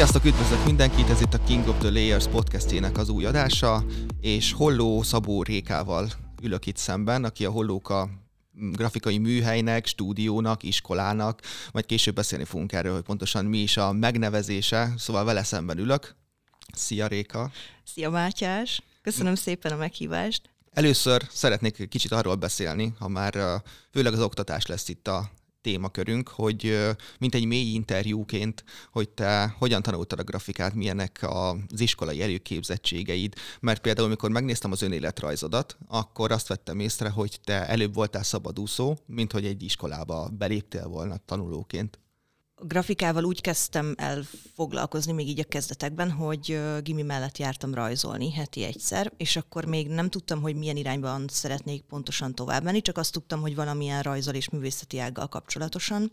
Sziasztok, üdvözlök mindenkit, ez itt a King of the Layers podcastjének az új adása, és Holló Szabó Rékával ülök itt szemben, aki a Hollóka grafikai műhelynek, stúdiónak, iskolának, majd később beszélni fogunk erről, hogy pontosan mi is a megnevezése, szóval vele szemben ülök. Szia Réka! Szia Mátyás! Köszönöm szépen a meghívást! Először szeretnék kicsit arról beszélni, ha már főleg az oktatás lesz itt a témakörünk, hogy mint egy mély interjúként, hogy te hogyan tanultad a grafikát, milyenek az iskolai előképzettségeid, mert például, amikor megnéztem az önéletrajzodat, akkor azt vettem észre, hogy te előbb voltál szabadúszó, mint hogy egy iskolába beléptél volna tanulóként grafikával úgy kezdtem el foglalkozni még így a kezdetekben, hogy gimi mellett jártam rajzolni heti egyszer, és akkor még nem tudtam, hogy milyen irányban szeretnék pontosan tovább menni, csak azt tudtam, hogy valamilyen rajzol és művészeti ággal kapcsolatosan.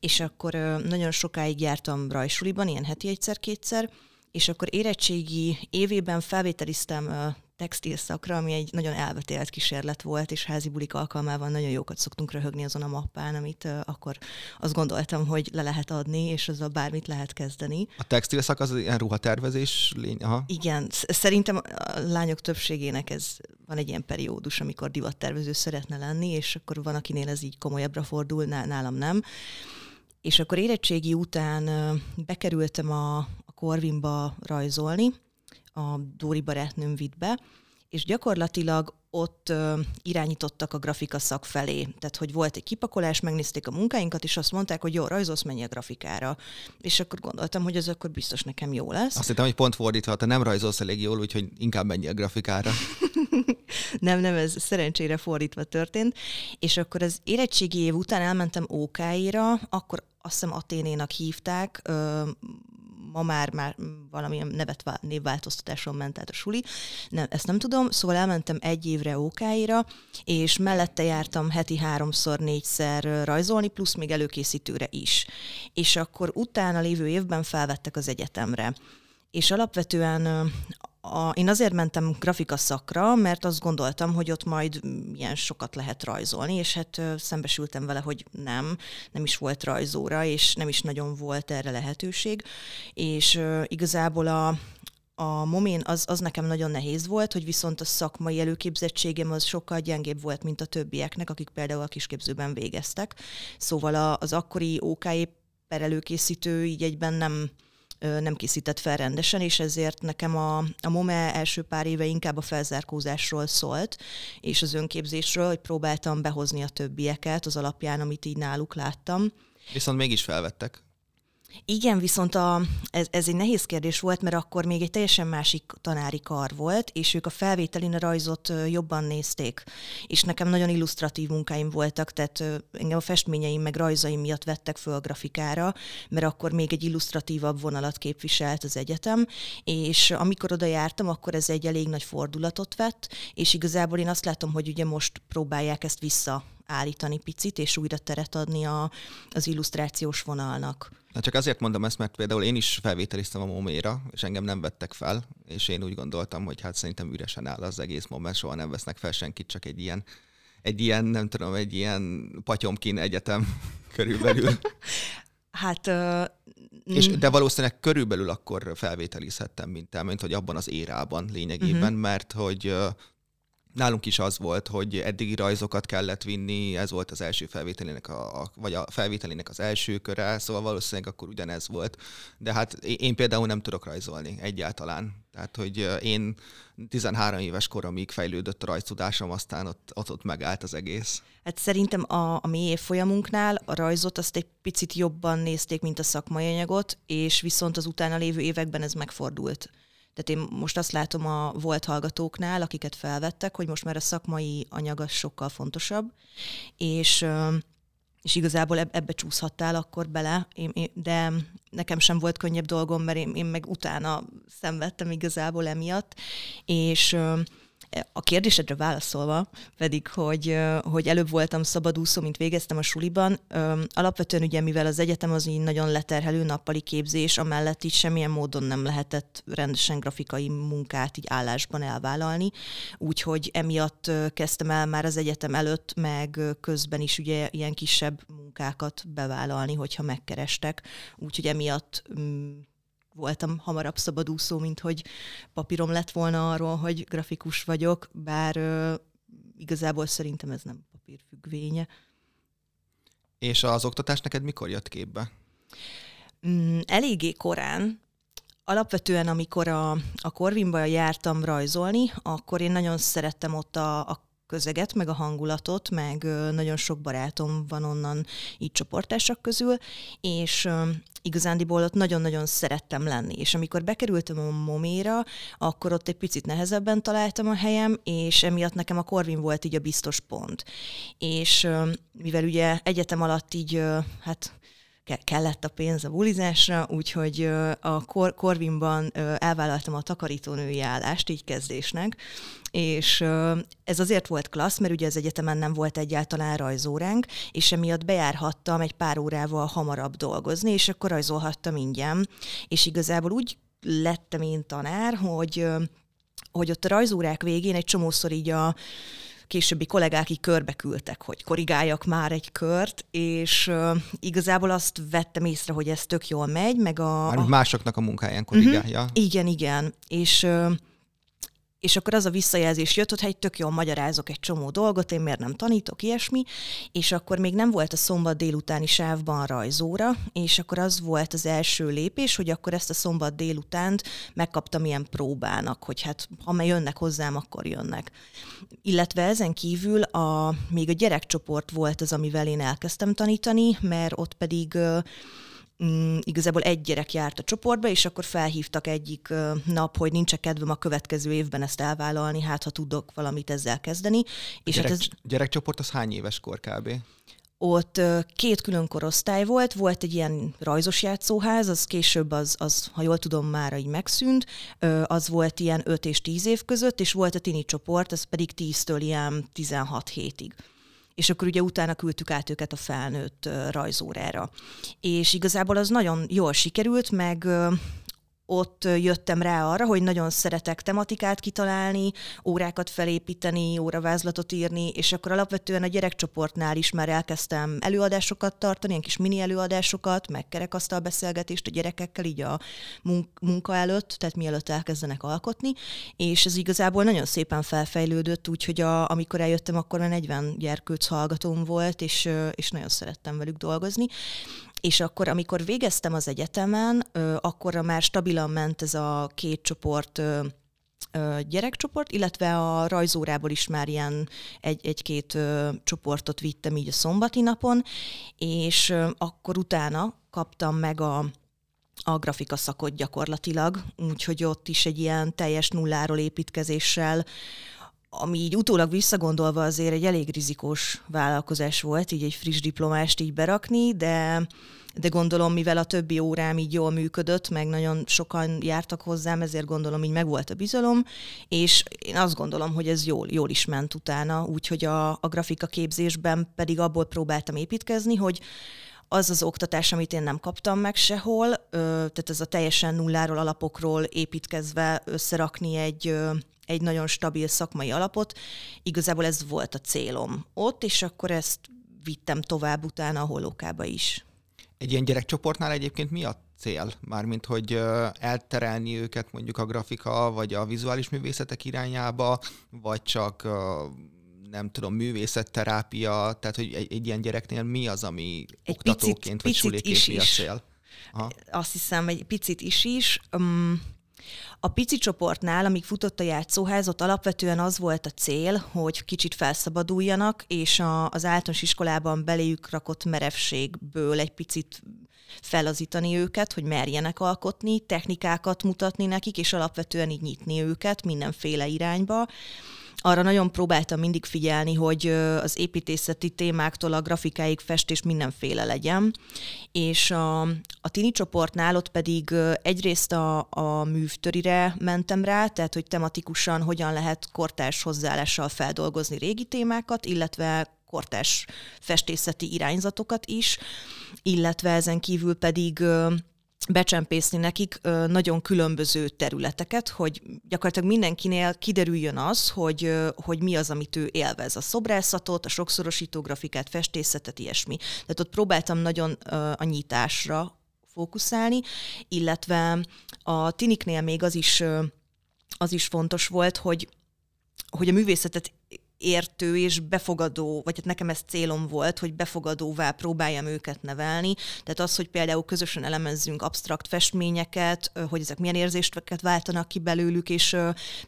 És akkor nagyon sokáig jártam rajsuliban, ilyen heti egyszer-kétszer, és akkor érettségi évében felvételiztem textil szakra, ami egy nagyon elvetélt kísérlet volt, és házi bulik alkalmával nagyon jókat szoktunk röhögni azon a mappán, amit uh, akkor azt gondoltam, hogy le lehet adni, és azzal bármit lehet kezdeni. A textil szak az ilyen ruhatervezés lény? Aha. Igen, szerintem a lányok többségének ez van egy ilyen periódus, amikor divattervező szeretne lenni, és akkor van, akinél ez így komolyabbra fordul, nálam nem. És akkor érettségi után bekerültem a, a Corvinba rajzolni, a Dóri barátnőm vitt be, és gyakorlatilag ott uh, irányítottak a grafika szak felé. Tehát, hogy volt egy kipakolás, megnézték a munkáinkat, és azt mondták, hogy jó, rajzolsz, menj a grafikára. És akkor gondoltam, hogy ez akkor biztos nekem jó lesz. Azt hittem, hogy pont fordítva, te nem rajzolsz elég jól, úgyhogy inkább menj a grafikára. nem, nem, ez szerencsére fordítva történt. És akkor az érettségi év után elmentem OK-ra, akkor azt hiszem Aténénak hívták, ma már, már valamilyen nevet, névváltoztatáson ment át a suli, nem, ezt nem tudom, szóval elmentem egy évre OK-ra, és mellette jártam heti háromszor, négyszer rajzolni, plusz még előkészítőre is. És akkor utána lévő évben felvettek az egyetemre. És alapvetően a, én azért mentem grafika szakra, mert azt gondoltam, hogy ott majd ilyen sokat lehet rajzolni, és hát szembesültem vele, hogy nem, nem is volt rajzóra, és nem is nagyon volt erre lehetőség, és igazából a, a momén az, az nekem nagyon nehéz volt, hogy viszont a szakmai előképzettségem az sokkal gyengébb volt, mint a többieknek, akik például a kisképzőben végeztek. Szóval a, az akkori OK per előkészítő így egyben nem, nem készített fel rendesen, és ezért nekem a, a MOME első pár éve inkább a felzárkózásról szólt, és az önképzésről, hogy próbáltam behozni a többieket az alapján, amit így náluk láttam. Viszont mégis felvettek. Igen, viszont a, ez, ez egy nehéz kérdés volt, mert akkor még egy teljesen másik tanári kar volt, és ők a felvételin a rajzot jobban nézték. És nekem nagyon illusztratív munkáim voltak, tehát engem a festményeim meg rajzaim miatt vettek föl a grafikára, mert akkor még egy illusztratívabb vonalat képviselt az egyetem, és amikor oda jártam, akkor ez egy elég nagy fordulatot vett, és igazából én azt látom, hogy ugye most próbálják ezt vissza állítani picit, és újra teret adni a, az illusztrációs vonalnak. Na csak azért mondom ezt, mert például én is felvételiztem a moméra, és engem nem vettek fel, és én úgy gondoltam, hogy hát szerintem üresen áll az egész moment, soha nem vesznek fel senkit, csak egy ilyen, egy ilyen, nem tudom, egy ilyen patyomkin egyetem körülbelül. hát... Uh, és, de valószínűleg körülbelül akkor felvételizhettem, mint te, mint hogy abban az érában lényegében, uh-huh. mert hogy Nálunk is az volt, hogy eddigi rajzokat kellett vinni, ez volt az első felvételének, a, vagy a felvételének az első köre, szóval valószínűleg akkor ugyanez volt. De hát én például nem tudok rajzolni egyáltalán. Tehát, hogy én 13 éves koromig fejlődött a rajztudásom, aztán ott, ott, ott megállt az egész. Hát szerintem a, a mi évfolyamunknál a rajzot azt egy picit jobban nézték, mint a szakmai anyagot, és viszont az utána lévő években ez megfordult. Tehát én most azt látom a volt hallgatóknál, akiket felvettek, hogy most már a szakmai anyag az sokkal fontosabb, és és igazából ebbe csúszhattál akkor bele, én, én, de nekem sem volt könnyebb dolgom, mert én, én meg utána szenvedtem igazából emiatt, és a kérdésedre válaszolva pedig, hogy, hogy előbb voltam szabadúszó, mint végeztem a suliban. Alapvetően ugye, mivel az egyetem az így nagyon leterhelő nappali képzés, amellett így semmilyen módon nem lehetett rendesen grafikai munkát így állásban elvállalni, úgyhogy emiatt kezdtem el már az egyetem előtt, meg közben is ugye ilyen kisebb munkákat bevállalni, hogyha megkerestek. Úgyhogy emiatt mm, voltam hamarabb szabadúszó, mint hogy papírom lett volna arról, hogy grafikus vagyok, bár ö, igazából szerintem ez nem papírfüggvénye. És az oktatás neked mikor jött képbe? Mm, eléggé korán. Alapvetően, amikor a, a Korvinba jártam rajzolni, akkor én nagyon szerettem ott a, a közeget, meg a hangulatot, meg nagyon sok barátom van onnan így csoportások közül, és igazándiból ott nagyon-nagyon szerettem lenni. És amikor bekerültem a Moméra, akkor ott egy picit nehezebben találtam a helyem, és emiatt nekem a Corvin volt így a biztos pont. És mivel ugye egyetem alatt így, hát kellett a pénz a bulizásra, úgyhogy a Kor- Corvinban elvállaltam a takarítónői állást, így kezdésnek, és ez azért volt klassz, mert ugye az egyetemen nem volt egyáltalán rajzóránk, és emiatt bejárhattam egy pár órával hamarabb dolgozni, és akkor rajzolhattam ingyen, és igazából úgy lettem én tanár, hogy hogy ott a rajzórák végén egy csomószor így a későbbi kollégák így körbe küldtek, hogy korrigáljak már egy kört, és uh, igazából azt vettem észre, hogy ez tök jól megy, meg a... Már a... másoknak a munkáján korrigálja. Uh-huh. Igen, igen. És uh, és akkor az a visszajelzés jött, hogy egy tök jól magyarázok egy csomó dolgot, én miért nem tanítok, ilyesmi, és akkor még nem volt a szombat délutáni sávban rajzóra, és akkor az volt az első lépés, hogy akkor ezt a szombat délutánt megkaptam ilyen próbának, hogy hát ha jönnek hozzám, akkor jönnek. Illetve ezen kívül a, még a gyerekcsoport volt az, amivel én elkezdtem tanítani, mert ott pedig mm, igazából egy gyerek járt a csoportba, és akkor felhívtak egyik nap, hogy nincs kedvem a következő évben ezt elvállalni, hát ha tudok valamit ezzel kezdeni. És gyerek, hát ez... Gyerekcsoport az hány éves kor kb? Ott két külön korosztály volt, volt egy ilyen rajzos játszóház, az később, az, az ha jól tudom, már így megszűnt, az volt ilyen 5 és 10 év között, és volt a tini csoport, az pedig 10-től ilyen 16 hétig és akkor ugye utána küldtük át őket a felnőtt rajzórára. És igazából az nagyon jól sikerült, meg ott jöttem rá arra, hogy nagyon szeretek tematikát kitalálni, órákat felépíteni, óravázlatot írni, és akkor alapvetően a gyerekcsoportnál is már elkezdtem előadásokat tartani, ilyen kis mini előadásokat, meg beszélgetést a gyerekekkel így a munka előtt, tehát mielőtt elkezdenek alkotni, és ez igazából nagyon szépen felfejlődött, úgyhogy a, amikor eljöttem, akkor már 40 gyerkőc hallgatóm volt, és, és nagyon szerettem velük dolgozni. És akkor, amikor végeztem az egyetemen, akkor már stabilan ment ez a két csoport gyerekcsoport, illetve a rajzórából is már ilyen egy, egy-két csoportot vittem így a szombati napon, és akkor utána kaptam meg a, a grafika szakot gyakorlatilag, úgyhogy ott is egy ilyen teljes nulláról építkezéssel ami így utólag visszagondolva azért egy elég rizikós vállalkozás volt, így egy friss diplomást így berakni, de, de gondolom, mivel a többi órám így jól működött, meg nagyon sokan jártak hozzám, ezért gondolom, így megvolt a bizalom, és én azt gondolom, hogy ez jól, jól is ment utána, úgyhogy a, a grafika képzésben pedig abból próbáltam építkezni, hogy az az oktatás, amit én nem kaptam meg sehol, tehát ez a teljesen nulláról alapokról építkezve összerakni egy egy nagyon stabil szakmai alapot. Igazából ez volt a célom ott, és akkor ezt vittem tovább utána a holókába is. Egy ilyen gyerekcsoportnál egyébként mi a cél? Mármint, hogy elterelni őket mondjuk a grafika vagy a vizuális művészetek irányába, vagy csak nem tudom, művészetterápia, tehát hogy egy, egy ilyen gyereknél mi az, ami egy oktatóként picit, vagy suliként mi a cél? Aha. Azt hiszem, egy picit is is. Um, a pici csoportnál, amíg futott a játszóház, ott alapvetően az volt a cél, hogy kicsit felszabaduljanak, és a, az általános iskolában beléjük rakott merevségből egy picit felazítani őket, hogy merjenek alkotni, technikákat mutatni nekik, és alapvetően így nyitni őket mindenféle irányba arra nagyon próbáltam mindig figyelni, hogy az építészeti témáktól a grafikáig festés mindenféle legyen, és a, a tini csoportnál ott pedig egyrészt a, a művtörire mentem rá, tehát hogy tematikusan hogyan lehet kortárs hozzáállással feldolgozni régi témákat, illetve kortárs festészeti irányzatokat is, illetve ezen kívül pedig becsempészni nekik nagyon különböző területeket, hogy gyakorlatilag mindenkinél kiderüljön az, hogy, hogy mi az, amit ő élvez. A szobrászatot, a sokszorosító grafikát, festészetet, ilyesmi. Tehát ott próbáltam nagyon a nyitásra fókuszálni, illetve a tiniknél még az is, az is fontos volt, hogy, hogy a művészetet értő és befogadó, vagy hát nekem ez célom volt, hogy befogadóvá próbáljam őket nevelni. Tehát az, hogy például közösen elemezzünk absztrakt festményeket, hogy ezek milyen érzéseket váltanak ki belőlük, és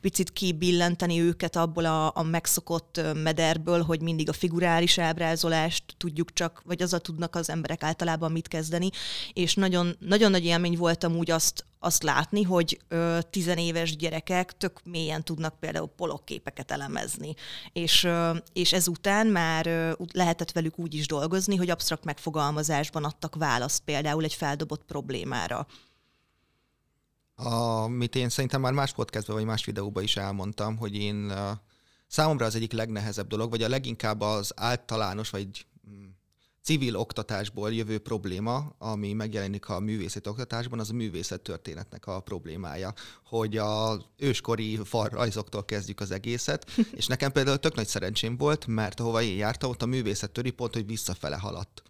picit kibillenteni őket abból a, a megszokott mederből, hogy mindig a figurális ábrázolást tudjuk csak, vagy azzal tudnak az emberek általában mit kezdeni. És nagyon, nagyon nagy élmény voltam úgy azt, azt látni, hogy ö, tizenéves gyerekek tök mélyen tudnak például polokképeket elemezni. És, ö, és ezután már ö, lehetett velük úgy is dolgozni, hogy absztrakt megfogalmazásban adtak választ például egy feldobott problémára. Amit én szerintem már más podcastban vagy más videóban is elmondtam, hogy én számomra az egyik legnehezebb dolog, vagy a leginkább az általános, vagy civil oktatásból jövő probléma, ami megjelenik a művészet oktatásban, az a művészet történetnek a problémája, hogy a őskori rajzoktól kezdjük az egészet, és nekem például tök nagy szerencsém volt, mert ahova én jártam, ott a művészet töri pont, hogy visszafele haladt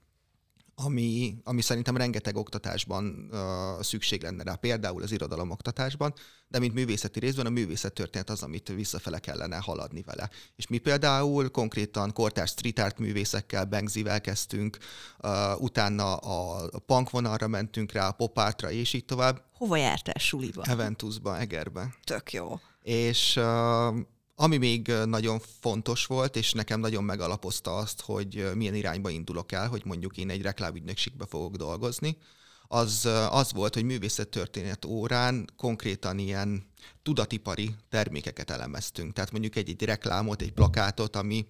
ami, ami szerintem rengeteg oktatásban uh, szükség lenne rá, például az irodalom oktatásban, de mint művészeti részben a művészet történet az, amit visszafele kellene haladni vele. És mi például konkrétan kortárs street art művészekkel, Bengzivel kezdtünk, uh, utána a punk vonalra mentünk rá, a pop artra, és így tovább. Hova jártál suliba? Eventusba, Egerbe. Tök jó. És uh, ami még nagyon fontos volt, és nekem nagyon megalapozta azt, hogy milyen irányba indulok el, hogy mondjuk én egy reklámügynökségbe fogok dolgozni, az, az volt, hogy művészettörténet órán konkrétan ilyen tudatipari termékeket elemeztünk. Tehát mondjuk egy-egy reklámot, egy plakátot, ami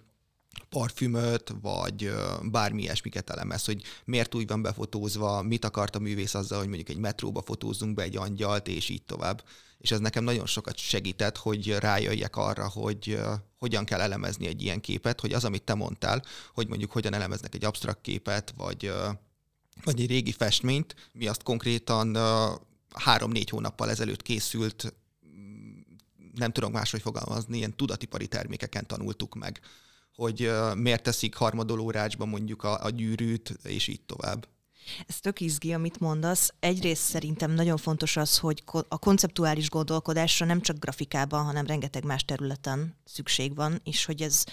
parfümöt, vagy bármi ilyesmiket elemez, hogy miért úgy van befotózva, mit akart a művész azzal, hogy mondjuk egy metróba fotózzunk be egy angyalt, és így tovább és ez nekem nagyon sokat segített, hogy rájöjjek arra, hogy hogyan kell elemezni egy ilyen képet, hogy az, amit te mondtál, hogy mondjuk hogyan elemeznek egy absztrakt képet, vagy, vagy egy régi festményt, mi azt konkrétan három-négy hónappal ezelőtt készült, nem tudom máshogy fogalmazni, ilyen tudatipari termékeken tanultuk meg, hogy miért teszik harmadoló rácsba mondjuk a, a gyűrűt, és így tovább. Ez tök izgi, amit mondasz. Egyrészt szerintem nagyon fontos az, hogy a konceptuális gondolkodásra nem csak grafikában, hanem rengeteg más területen szükség van, és hogy ez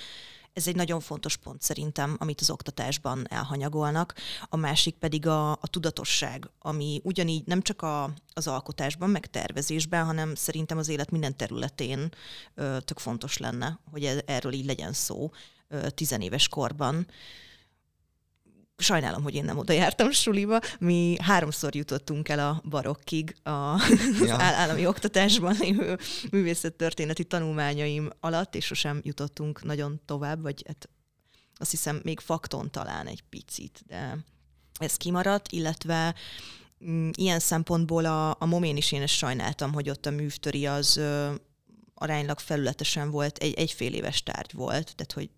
ez egy nagyon fontos pont szerintem, amit az oktatásban elhanyagolnak. A másik pedig a, a tudatosság, ami ugyanígy nem csak a, az alkotásban, meg tervezésben, hanem szerintem az élet minden területén ö, tök fontos lenne, hogy e, erről így legyen szó ö, tizenéves korban sajnálom, hogy én nem oda jártam suliba. Mi háromszor jutottunk el a barokkig a, ja. az állami oktatásban lévő művészettörténeti tanulmányaim alatt, és sosem jutottunk nagyon tovább, vagy hát azt hiszem még fakton talán egy picit, de ez kimaradt, illetve mm, ilyen szempontból a, a momén is én ezt sajnáltam, hogy ott a művtöri az ö, aránylag felületesen volt, egy, egy fél éves tárgy volt, tehát hogy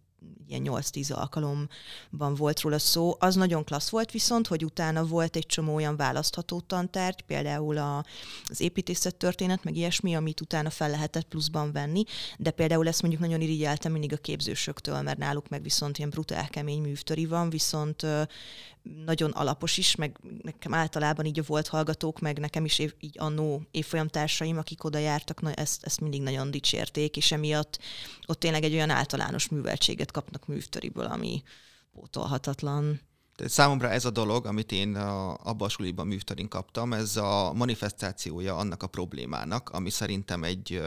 ilyen 8-10 alkalomban volt róla szó. Az nagyon klassz volt viszont, hogy utána volt egy csomó olyan választható tantárgy, például a, az építészettörténet, meg ilyesmi, amit utána fel lehetett pluszban venni, de például ezt mondjuk nagyon irigyeltem mindig a képzősöktől, mert náluk meg viszont ilyen brutál kemény művtöri van, viszont nagyon alapos is, meg nekem általában így a volt hallgatók, meg nekem is év, így annó évfolyamtársaim, akik oda jártak, na, ezt, ezt mindig nagyon dicsérték, és emiatt ott tényleg egy olyan általános műveltséget kapnak művtöriből, ami pótolhatatlan. Tehát számomra ez a dolog, amit én abban a suliban művtörin kaptam, ez a manifestációja annak a problémának, ami szerintem egy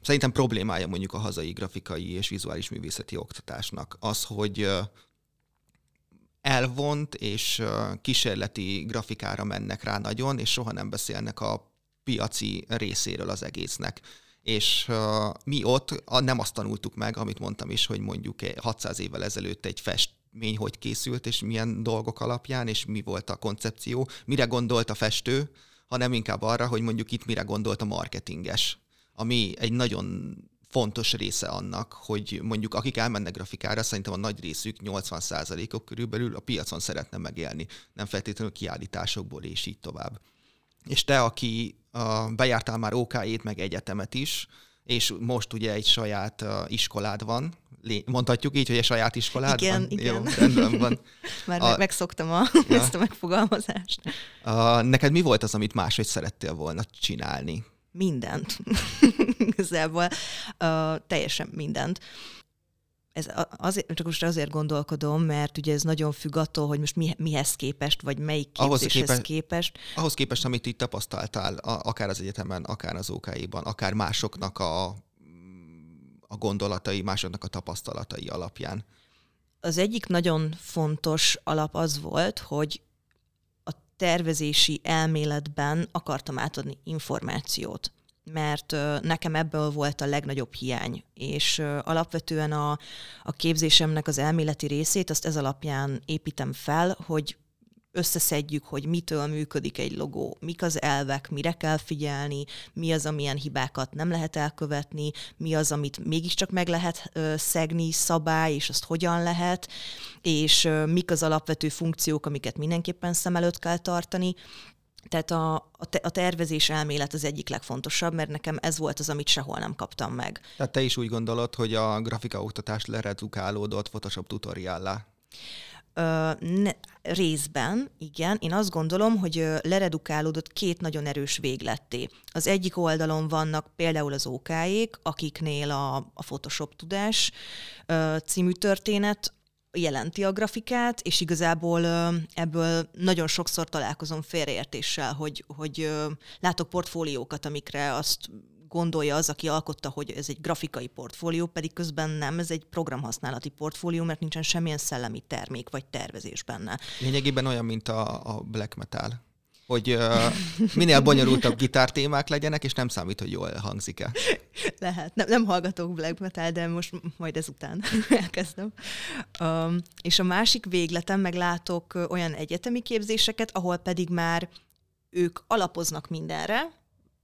szerintem problémája mondjuk a hazai grafikai és vizuális művészeti oktatásnak. Az, hogy elvont és kísérleti grafikára mennek rá nagyon, és soha nem beszélnek a piaci részéről az egésznek. És mi ott nem azt tanultuk meg, amit mondtam is, hogy mondjuk 600 évvel ezelőtt egy festmény hogy készült, és milyen dolgok alapján, és mi volt a koncepció, mire gondolt a festő, hanem inkább arra, hogy mondjuk itt mire gondolt a marketinges, ami egy nagyon fontos része annak, hogy mondjuk akik elmennek grafikára, szerintem a nagy részük, 80%-ok körülbelül a piacon szeretne megélni, nem feltétlenül kiállításokból és így tovább. És te, aki uh, bejártál már OK-ét, meg egyetemet is, és most ugye egy saját uh, iskolád van, mondhatjuk így, hogy a saját iskoládban? Igen, igen. Jó, rendben van. Már a, megszoktam a, ja. ezt a megfogalmazást. A, neked mi volt az, amit máshogy szerettél volna csinálni? Mindent. Igazából uh, teljesen mindent ez azért, csak most azért gondolkodom, mert ugye ez nagyon függ attól, hogy most mi, mihez képest, vagy melyik képzéshez ahhoz képest, képest. Ahhoz képest, amit itt tapasztaltál, akár az egyetemen, akár az OK-ban, akár másoknak a, a gondolatai, másoknak a tapasztalatai alapján. Az egyik nagyon fontos alap az volt, hogy a tervezési elméletben akartam átadni információt mert nekem ebből volt a legnagyobb hiány, és alapvetően a, a képzésemnek az elméleti részét azt ez alapján építem fel, hogy összeszedjük, hogy mitől működik egy logó, mik az elvek, mire kell figyelni, mi az, amilyen hibákat nem lehet elkövetni, mi az, amit mégiscsak meg lehet ö, szegni, szabály, és azt hogyan lehet, és ö, mik az alapvető funkciók, amiket mindenképpen szem előtt kell tartani. Tehát a, a, te, a tervezés elmélet az egyik legfontosabb, mert nekem ez volt az, amit sehol nem kaptam meg. Tehát te is úgy gondolod, hogy a grafika oktatást leredukálódott Photoshop tutoriállá? Ne, részben, igen. Én azt gondolom, hogy leredukálódott két nagyon erős végletté. Az egyik oldalon vannak például az OK-ék, akiknél a, a Photoshop tudás című történet jelenti a grafikát, és igazából ebből nagyon sokszor találkozom félreértéssel, hogy, hogy látok portfóliókat, amikre azt gondolja az, aki alkotta, hogy ez egy grafikai portfólió, pedig közben nem, ez egy programhasználati portfólió, mert nincsen semmilyen szellemi termék vagy tervezés benne. Lényegében olyan, mint a, a black metal hogy uh, minél bonyolultabb gitártémák legyenek, és nem számít, hogy jól hangzik-e. Lehet. Nem, nem hallgatok black metal, de most majd ezután elkezdem. Um, és a másik végletem meg látok olyan egyetemi képzéseket, ahol pedig már ők alapoznak mindenre,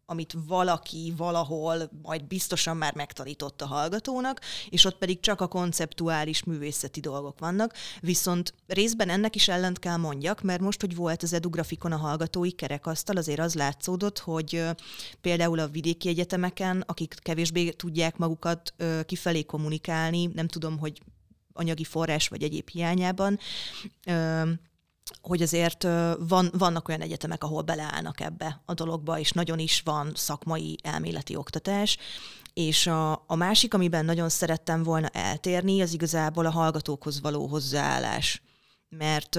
amit valaki valahol majd biztosan már megtanított a hallgatónak, és ott pedig csak a konceptuális művészeti dolgok vannak, viszont részben ennek is ellent kell mondjak, mert most, hogy volt az edugrafikon a hallgatói kerekasztal, azért az látszódott, hogy például a vidéki egyetemeken, akik kevésbé tudják magukat kifelé kommunikálni, nem tudom, hogy anyagi forrás vagy egyéb hiányában, hogy azért van, vannak olyan egyetemek, ahol beleállnak ebbe a dologba, és nagyon is van szakmai elméleti oktatás. És a, a másik, amiben nagyon szerettem volna eltérni, az igazából a hallgatókhoz való hozzáállás. Mert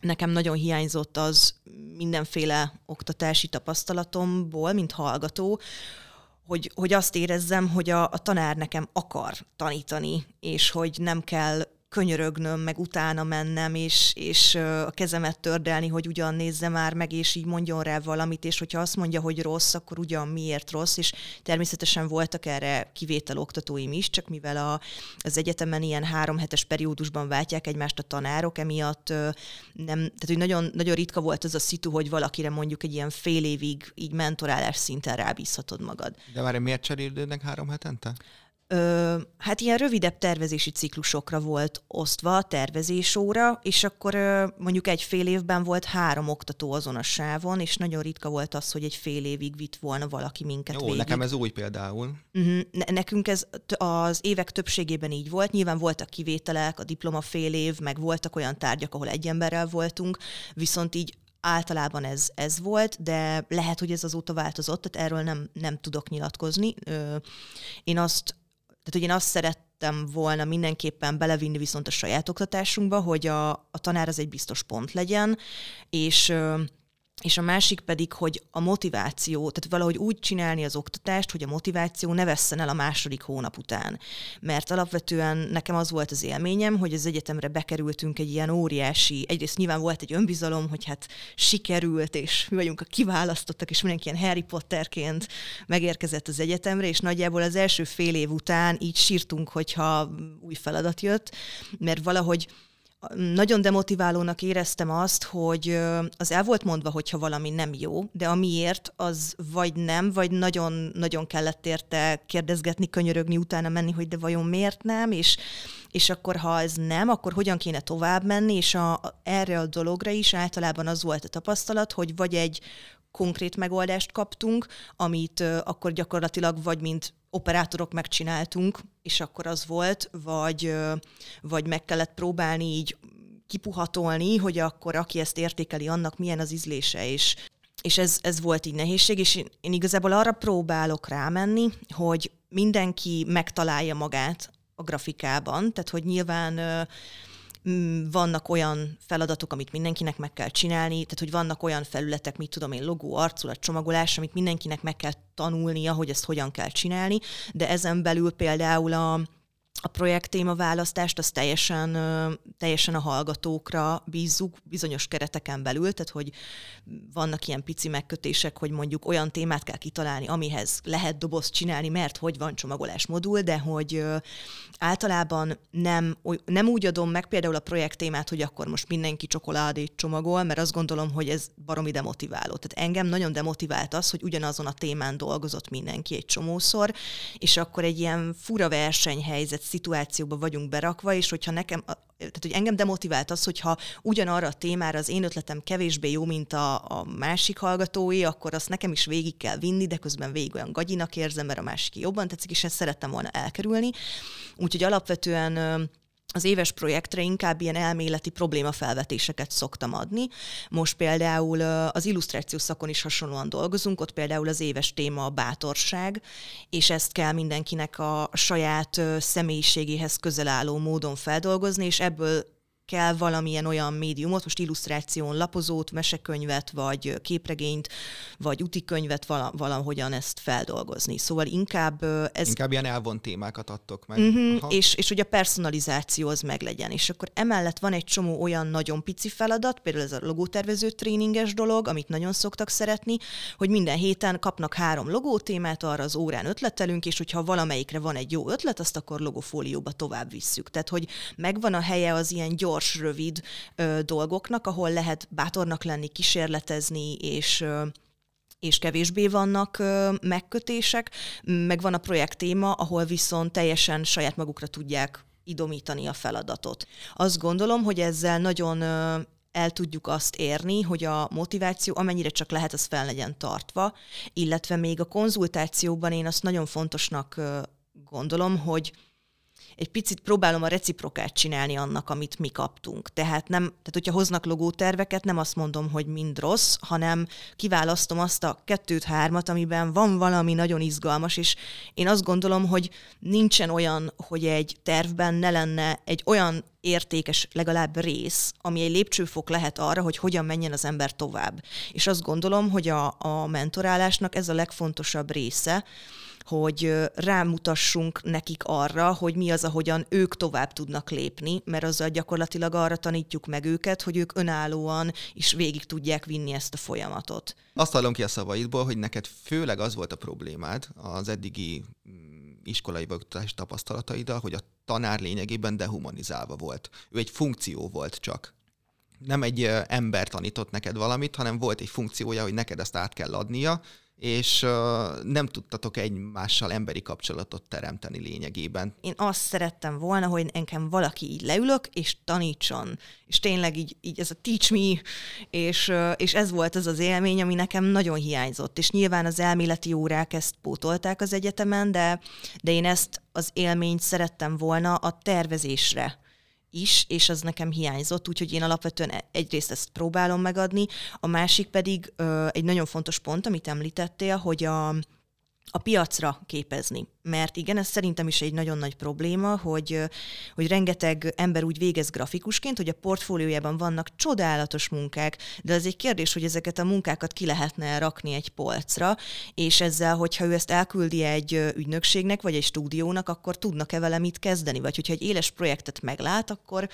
nekem nagyon hiányzott az mindenféle oktatási tapasztalatomból, mint hallgató, hogy, hogy azt érezzem, hogy a, a tanár nekem akar tanítani, és hogy nem kell könyörögnöm, meg utána mennem, és, és a kezemet tördelni, hogy ugyan nézze már meg, és így mondjon rá valamit, és hogyha azt mondja, hogy rossz, akkor ugyan miért rossz, és természetesen voltak erre kivétel oktatóim is, csak mivel a, az egyetemen ilyen három hetes periódusban váltják egymást a tanárok, emiatt nem, tehát hogy nagyon, nagyon ritka volt az a szitu, hogy valakire mondjuk egy ilyen fél évig így mentorálás szinten rábízhatod magad. De már miért cserélődnek három hetente? Ö, hát ilyen rövidebb tervezési ciklusokra volt osztva a tervezés óra, és akkor ö, mondjuk egy fél évben volt három oktató azon a sávon, és nagyon ritka volt az, hogy egy fél évig vitt volna valaki minket Jó, végig. nekem ez új például. Uh-huh. Nekünk ez az évek többségében így volt. Nyilván voltak kivételek, a diploma fél év, meg voltak olyan tárgyak, ahol egy emberrel voltunk, viszont így általában ez, ez volt, de lehet, hogy ez azóta változott, tehát erről nem, nem tudok nyilatkozni. Én azt hogy én azt szerettem volna mindenképpen belevinni viszont a saját oktatásunkba, hogy a, a tanár az egy biztos pont legyen, és és a másik pedig, hogy a motiváció, tehát valahogy úgy csinálni az oktatást, hogy a motiváció ne vesszen el a második hónap után. Mert alapvetően nekem az volt az élményem, hogy az egyetemre bekerültünk egy ilyen óriási, egyrészt nyilván volt egy önbizalom, hogy hát sikerült, és mi vagyunk a kiválasztottak, és mindenki ilyen Harry Potterként megérkezett az egyetemre, és nagyjából az első fél év után így sírtunk, hogyha új feladat jött, mert valahogy nagyon demotiválónak éreztem azt, hogy az el volt mondva, hogyha valami nem jó, de amiért az vagy nem, vagy nagyon-nagyon kellett érte kérdezgetni, könyörögni, utána menni, hogy de vajon miért nem, és, és akkor ha ez nem, akkor hogyan kéne tovább menni, és a, erre a dologra is általában az volt a tapasztalat, hogy vagy egy konkrét megoldást kaptunk, amit akkor gyakorlatilag vagy mint operátorok megcsináltunk, és akkor az volt, vagy, vagy meg kellett próbálni így kipuhatolni, hogy akkor aki ezt értékeli, annak milyen az ízlése, és, és ez, ez volt így nehézség, és én, én igazából arra próbálok rámenni, hogy mindenki megtalálja magát a grafikában, tehát hogy nyilván vannak olyan feladatok, amit mindenkinek meg kell csinálni, tehát hogy vannak olyan felületek, mit tudom én, logó, arculat, csomagolás, amit mindenkinek meg kell tanulnia, hogy ezt hogyan kell csinálni, de ezen belül például a, a projekt témaválasztást az teljesen, teljesen a hallgatókra bízzuk bizonyos kereteken belül, tehát hogy vannak ilyen pici megkötések, hogy mondjuk olyan témát kell kitalálni, amihez lehet dobozt csinálni, mert hogy van csomagolás modul, de hogy általában nem, nem úgy adom meg például a projekt témát, hogy akkor most mindenki csokoládét csomagol, mert azt gondolom, hogy ez baromi demotiváló. Tehát engem nagyon demotivált az, hogy ugyanazon a témán dolgozott mindenki egy csomószor, és akkor egy ilyen fura versenyhelyzet szituációba vagyunk berakva, és hogyha nekem, tehát hogy engem demotivált az, hogyha ugyanarra a témára az én ötletem kevésbé jó, mint a, a másik hallgatói, akkor azt nekem is végig kell vinni, de közben végig olyan gagyinak érzem, mert a másik jobban tetszik, és ezt szerettem volna elkerülni. Úgyhogy alapvetően az éves projektre inkább ilyen elméleti problémafelvetéseket szoktam adni. Most például az illusztrációs szakon is hasonlóan dolgozunk, ott például az éves téma a bátorság, és ezt kell mindenkinek a saját személyiségéhez közel álló módon feldolgozni, és ebből kell valamilyen olyan médiumot, most illusztráción, lapozót, mesekönyvet, vagy képregényt, vagy utikönyvet valahogyan ezt feldolgozni. Szóval inkább ez... Inkább ilyen elvont témákat adtok meg. Uh-huh, és, és hogy a personalizáció az meglegyen. És akkor emellett van egy csomó olyan nagyon pici feladat, például ez a logótervező tréninges dolog, amit nagyon szoktak szeretni, hogy minden héten kapnak három logótémát, arra az órán ötletelünk, és hogyha valamelyikre van egy jó ötlet, azt akkor logofólióba tovább visszük. Tehát, hogy megvan a helye az ilyen gyors gyors, rövid ö, dolgoknak, ahol lehet bátornak lenni, kísérletezni, és ö, és kevésbé vannak ö, megkötések, meg van a projekt téma, ahol viszont teljesen saját magukra tudják idomítani a feladatot. Azt gondolom, hogy ezzel nagyon ö, el tudjuk azt érni, hogy a motiváció amennyire csak lehet, az fel legyen tartva, illetve még a konzultációban én azt nagyon fontosnak ö, gondolom, hogy egy picit próbálom a reciprokát csinálni annak, amit mi kaptunk. Tehát, nem, tehát hogyha hoznak logóterveket, nem azt mondom, hogy mind rossz, hanem kiválasztom azt a kettőt, hármat, amiben van valami nagyon izgalmas, és én azt gondolom, hogy nincsen olyan, hogy egy tervben ne lenne egy olyan értékes legalább rész, ami egy lépcsőfok lehet arra, hogy hogyan menjen az ember tovább. És azt gondolom, hogy a, a mentorálásnak ez a legfontosabb része, hogy rámutassunk nekik arra, hogy mi az, ahogyan ők tovább tudnak lépni, mert azzal gyakorlatilag arra tanítjuk meg őket, hogy ők önállóan is végig tudják vinni ezt a folyamatot. Azt hallom ki a szavaidból, hogy neked főleg az volt a problémád az eddigi mm, iskolai oktatási tapasztalataiddal, hogy a tanár lényegében dehumanizálva volt. Ő egy funkció volt csak nem egy ember tanított neked valamit, hanem volt egy funkciója, hogy neked ezt át kell adnia, és uh, nem tudtatok egymással emberi kapcsolatot teremteni lényegében. Én azt szerettem volna, hogy nekem valaki így leülök, és tanítson. És tényleg így, így ez a teach me, és, uh, és ez volt az az élmény, ami nekem nagyon hiányzott. És nyilván az elméleti órák ezt pótolták az egyetemen, de, de én ezt az élményt szerettem volna a tervezésre is, és az nekem hiányzott, úgyhogy én alapvetően e- egyrészt ezt próbálom megadni, a másik pedig ö, egy nagyon fontos pont, amit említettél, hogy a, a piacra képezni mert igen, ez szerintem is egy nagyon nagy probléma, hogy, hogy rengeteg ember úgy végez grafikusként, hogy a portfóliójában vannak csodálatos munkák, de az egy kérdés, hogy ezeket a munkákat ki lehetne rakni egy polcra, és ezzel, hogyha ő ezt elküldi egy ügynökségnek, vagy egy stúdiónak, akkor tudnak-e vele mit kezdeni, vagy hogyha egy éles projektet meglát, akkor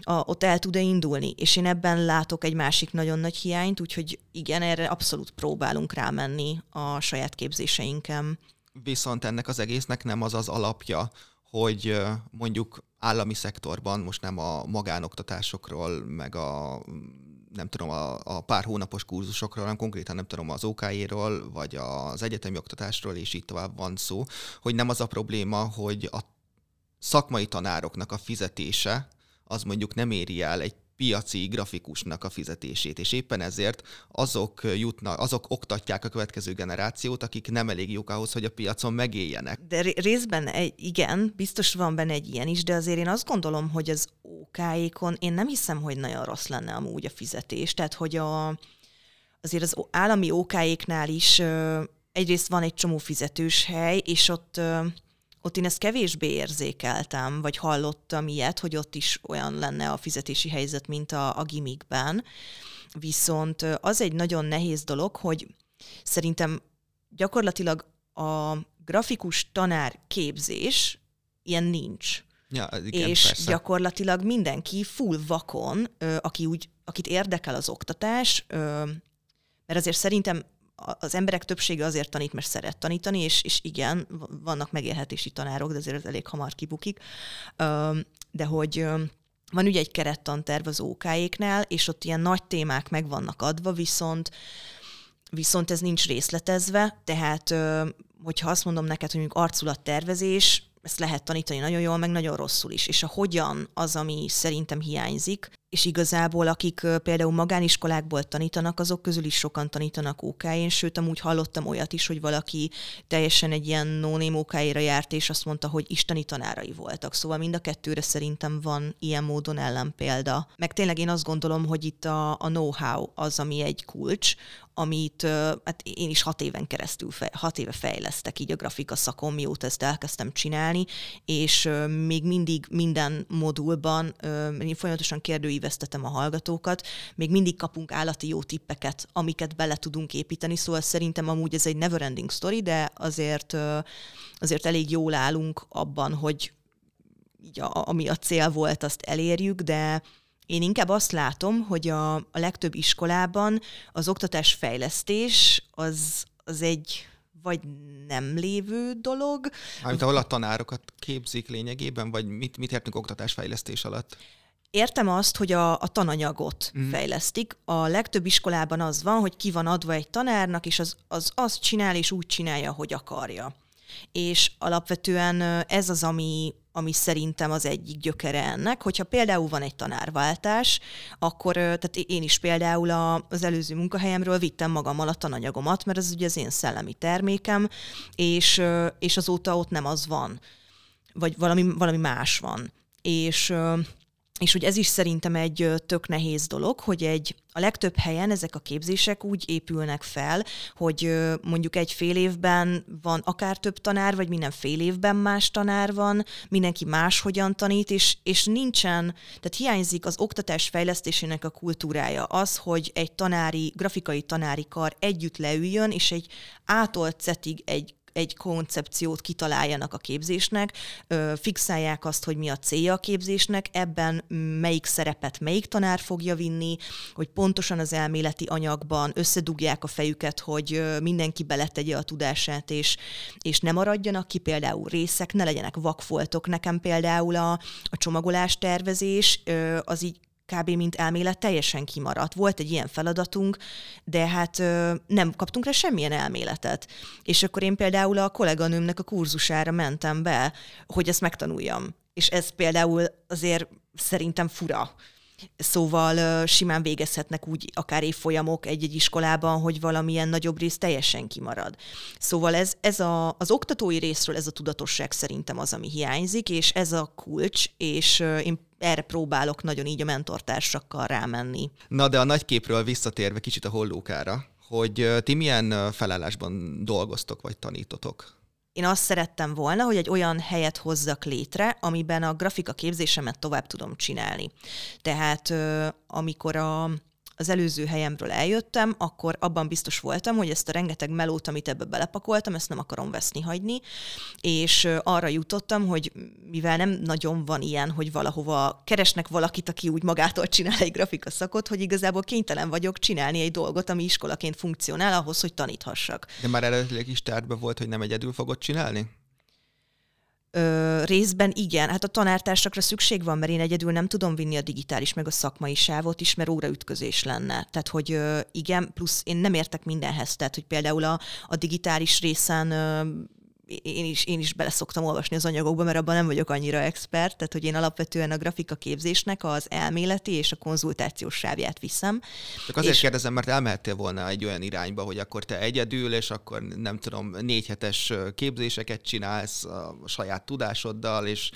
a, ott el tud-e indulni. És én ebben látok egy másik nagyon nagy hiányt, úgyhogy igen, erre abszolút próbálunk rámenni a saját képzéseinken viszont ennek az egésznek nem az az alapja, hogy mondjuk állami szektorban, most nem a magánoktatásokról, meg a nem tudom, a, a pár hónapos kurzusokról, hanem konkrétan nem tudom, az OK-ról, vagy az egyetemi oktatásról, és így tovább van szó, hogy nem az a probléma, hogy a szakmai tanároknak a fizetése az mondjuk nem éri el egy piaci grafikusnak a fizetését, és éppen ezért azok jutnak, azok oktatják a következő generációt, akik nem elég jók ahhoz, hogy a piacon megéljenek. De részben egy, igen, biztos van benne egy ilyen is, de azért én azt gondolom, hogy az OK-ékon én nem hiszem, hogy nagyon rossz lenne amúgy a fizetés, tehát hogy a, azért az állami OK-éknál is egyrészt van egy csomó fizetős hely, és ott ott én ezt kevésbé érzékeltem, vagy hallottam ilyet, hogy ott is olyan lenne a fizetési helyzet, mint a, a gimikben. Viszont az egy nagyon nehéz dolog, hogy szerintem gyakorlatilag a grafikus tanár képzés ilyen nincs. Ja, igen, és persze. gyakorlatilag mindenki full vakon, aki úgy, akit érdekel az oktatás, mert azért szerintem az emberek többsége azért tanít, mert szeret tanítani, és, és igen, vannak megélhetési tanárok, de azért ez elég hamar kibukik. De hogy van ugye egy kerettanterv az OK-éknál, és ott ilyen nagy témák meg vannak adva, viszont viszont ez nincs részletezve, tehát hogyha azt mondom neked, hogy mondjuk arculattervezés, ezt lehet tanítani nagyon jól, meg nagyon rosszul is. És a hogyan az, ami szerintem hiányzik, és igazából akik például magániskolákból tanítanak, azok közül is sokan tanítanak OK-én, sőt, amúgy hallottam olyat is, hogy valaki teljesen egy ilyen no ok járt, és azt mondta, hogy isteni tanárai voltak. Szóval mind a kettőre szerintem van ilyen módon ellenpélda. Meg tényleg én azt gondolom, hogy itt a, a know-how az, ami egy kulcs, amit hát én is hat éven keresztül, hat éve fejlesztek így a grafika szakon, mióta ezt elkezdtem csinálni, és még mindig minden modulban én folyamatosan kérdőívesztetem a hallgatókat, még mindig kapunk állati jó tippeket, amiket bele tudunk építeni, szóval szerintem amúgy ez egy never-ending story, de azért, azért elég jól állunk abban, hogy így a, ami a cél volt, azt elérjük, de én inkább azt látom, hogy a, a legtöbb iskolában az oktatás fejlesztés az, az egy vagy nem lévő dolog. Mármint ahol a tanárokat képzik lényegében, vagy mit, mit értünk oktatásfejlesztés alatt? Értem azt, hogy a, a tananyagot mm. fejlesztik. A legtöbb iskolában az van, hogy ki van adva egy tanárnak, és az, az azt csinál, és úgy csinálja, hogy akarja. És alapvetően ez az, ami, ami szerintem az egyik gyökere ennek, hogyha például van egy tanárváltás, akkor tehát én is például a, az előző munkahelyemről vittem magammal a tananyagomat, mert ez ugye az én szellemi termékem, és, és azóta ott nem az van, vagy valami, valami más van. És és hogy ez is szerintem egy tök nehéz dolog, hogy egy a legtöbb helyen ezek a képzések úgy épülnek fel, hogy mondjuk egy fél évben van akár több tanár, vagy minden fél évben más tanár van, mindenki máshogyan tanít, és, és nincsen, tehát hiányzik az oktatás fejlesztésének a kultúrája. Az, hogy egy tanári, grafikai tanári kar együtt leüljön, és egy átolt cetig egy egy koncepciót kitaláljanak a képzésnek, fixálják azt, hogy mi a célja a képzésnek, ebben melyik szerepet melyik tanár fogja vinni, hogy pontosan az elméleti anyagban összedugják a fejüket, hogy mindenki beletegye a tudását, és, és ne maradjanak ki például részek, ne legyenek vakfoltok. Nekem például a, a csomagolás tervezés az így kb. mint elmélet teljesen kimaradt. Volt egy ilyen feladatunk, de hát ö, nem kaptunk rá semmilyen elméletet. És akkor én például a kolléganőmnek a kurzusára mentem be, hogy ezt megtanuljam. És ez például azért szerintem fura. Szóval simán végezhetnek úgy akár évfolyamok egy-egy iskolában, hogy valamilyen nagyobb rész teljesen kimarad. Szóval ez, ez a, az oktatói részről ez a tudatosság szerintem az, ami hiányzik, és ez a kulcs, és én erre próbálok nagyon így a mentortársakkal rámenni. Na de a nagyképről visszatérve kicsit a hollókára, hogy ti milyen felállásban dolgoztok vagy tanítotok? Én azt szerettem volna, hogy egy olyan helyet hozzak létre, amiben a grafika képzésemet tovább tudom csinálni. Tehát amikor a az előző helyemről eljöttem, akkor abban biztos voltam, hogy ezt a rengeteg melót, amit ebbe belepakoltam, ezt nem akarom veszni hagyni, és arra jutottam, hogy mivel nem nagyon van ilyen, hogy valahova keresnek valakit, aki úgy magától csinál egy grafika szakot, hogy igazából kénytelen vagyok csinálni egy dolgot, ami iskolaként funkcionál ahhoz, hogy taníthassak. De már eredetileg is terve volt, hogy nem egyedül fogod csinálni? Ö, részben igen, hát a tanártársakra szükség van, mert én egyedül nem tudom vinni a digitális meg a szakmai sávot is, mert óraütközés lenne. Tehát, hogy ö, igen, plusz én nem értek mindenhez, tehát, hogy például a, a digitális részen ö, én is, én is bele szoktam olvasni az anyagokba, mert abban nem vagyok annyira expert, tehát hogy én alapvetően a grafika képzésnek az elméleti és a konzultációs sávját viszem. Csak azért és... kérdezem, mert elmehettél volna egy olyan irányba, hogy akkor te egyedül, és akkor nem tudom, négy hetes képzéseket csinálsz a saját tudásoddal, és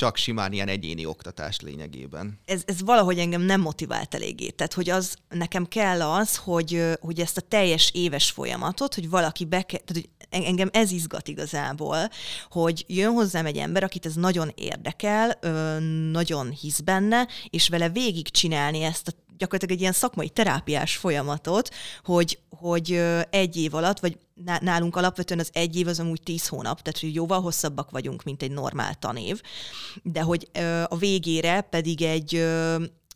csak simán ilyen egyéni oktatás lényegében. Ez, ez valahogy engem nem motivált eléggé. Tehát, hogy az nekem kell az, hogy, hogy ezt a teljes éves folyamatot, hogy valaki be tehát, hogy engem ez izgat igazából, hogy jön hozzám egy ember, akit ez nagyon érdekel, nagyon hisz benne, és vele végig csinálni ezt a gyakorlatilag egy ilyen szakmai terápiás folyamatot, hogy, hogy egy év alatt, vagy nálunk alapvetően az egy év az amúgy tíz hónap, tehát hogy jóval hosszabbak vagyunk, mint egy normál tanév, de hogy a végére pedig egy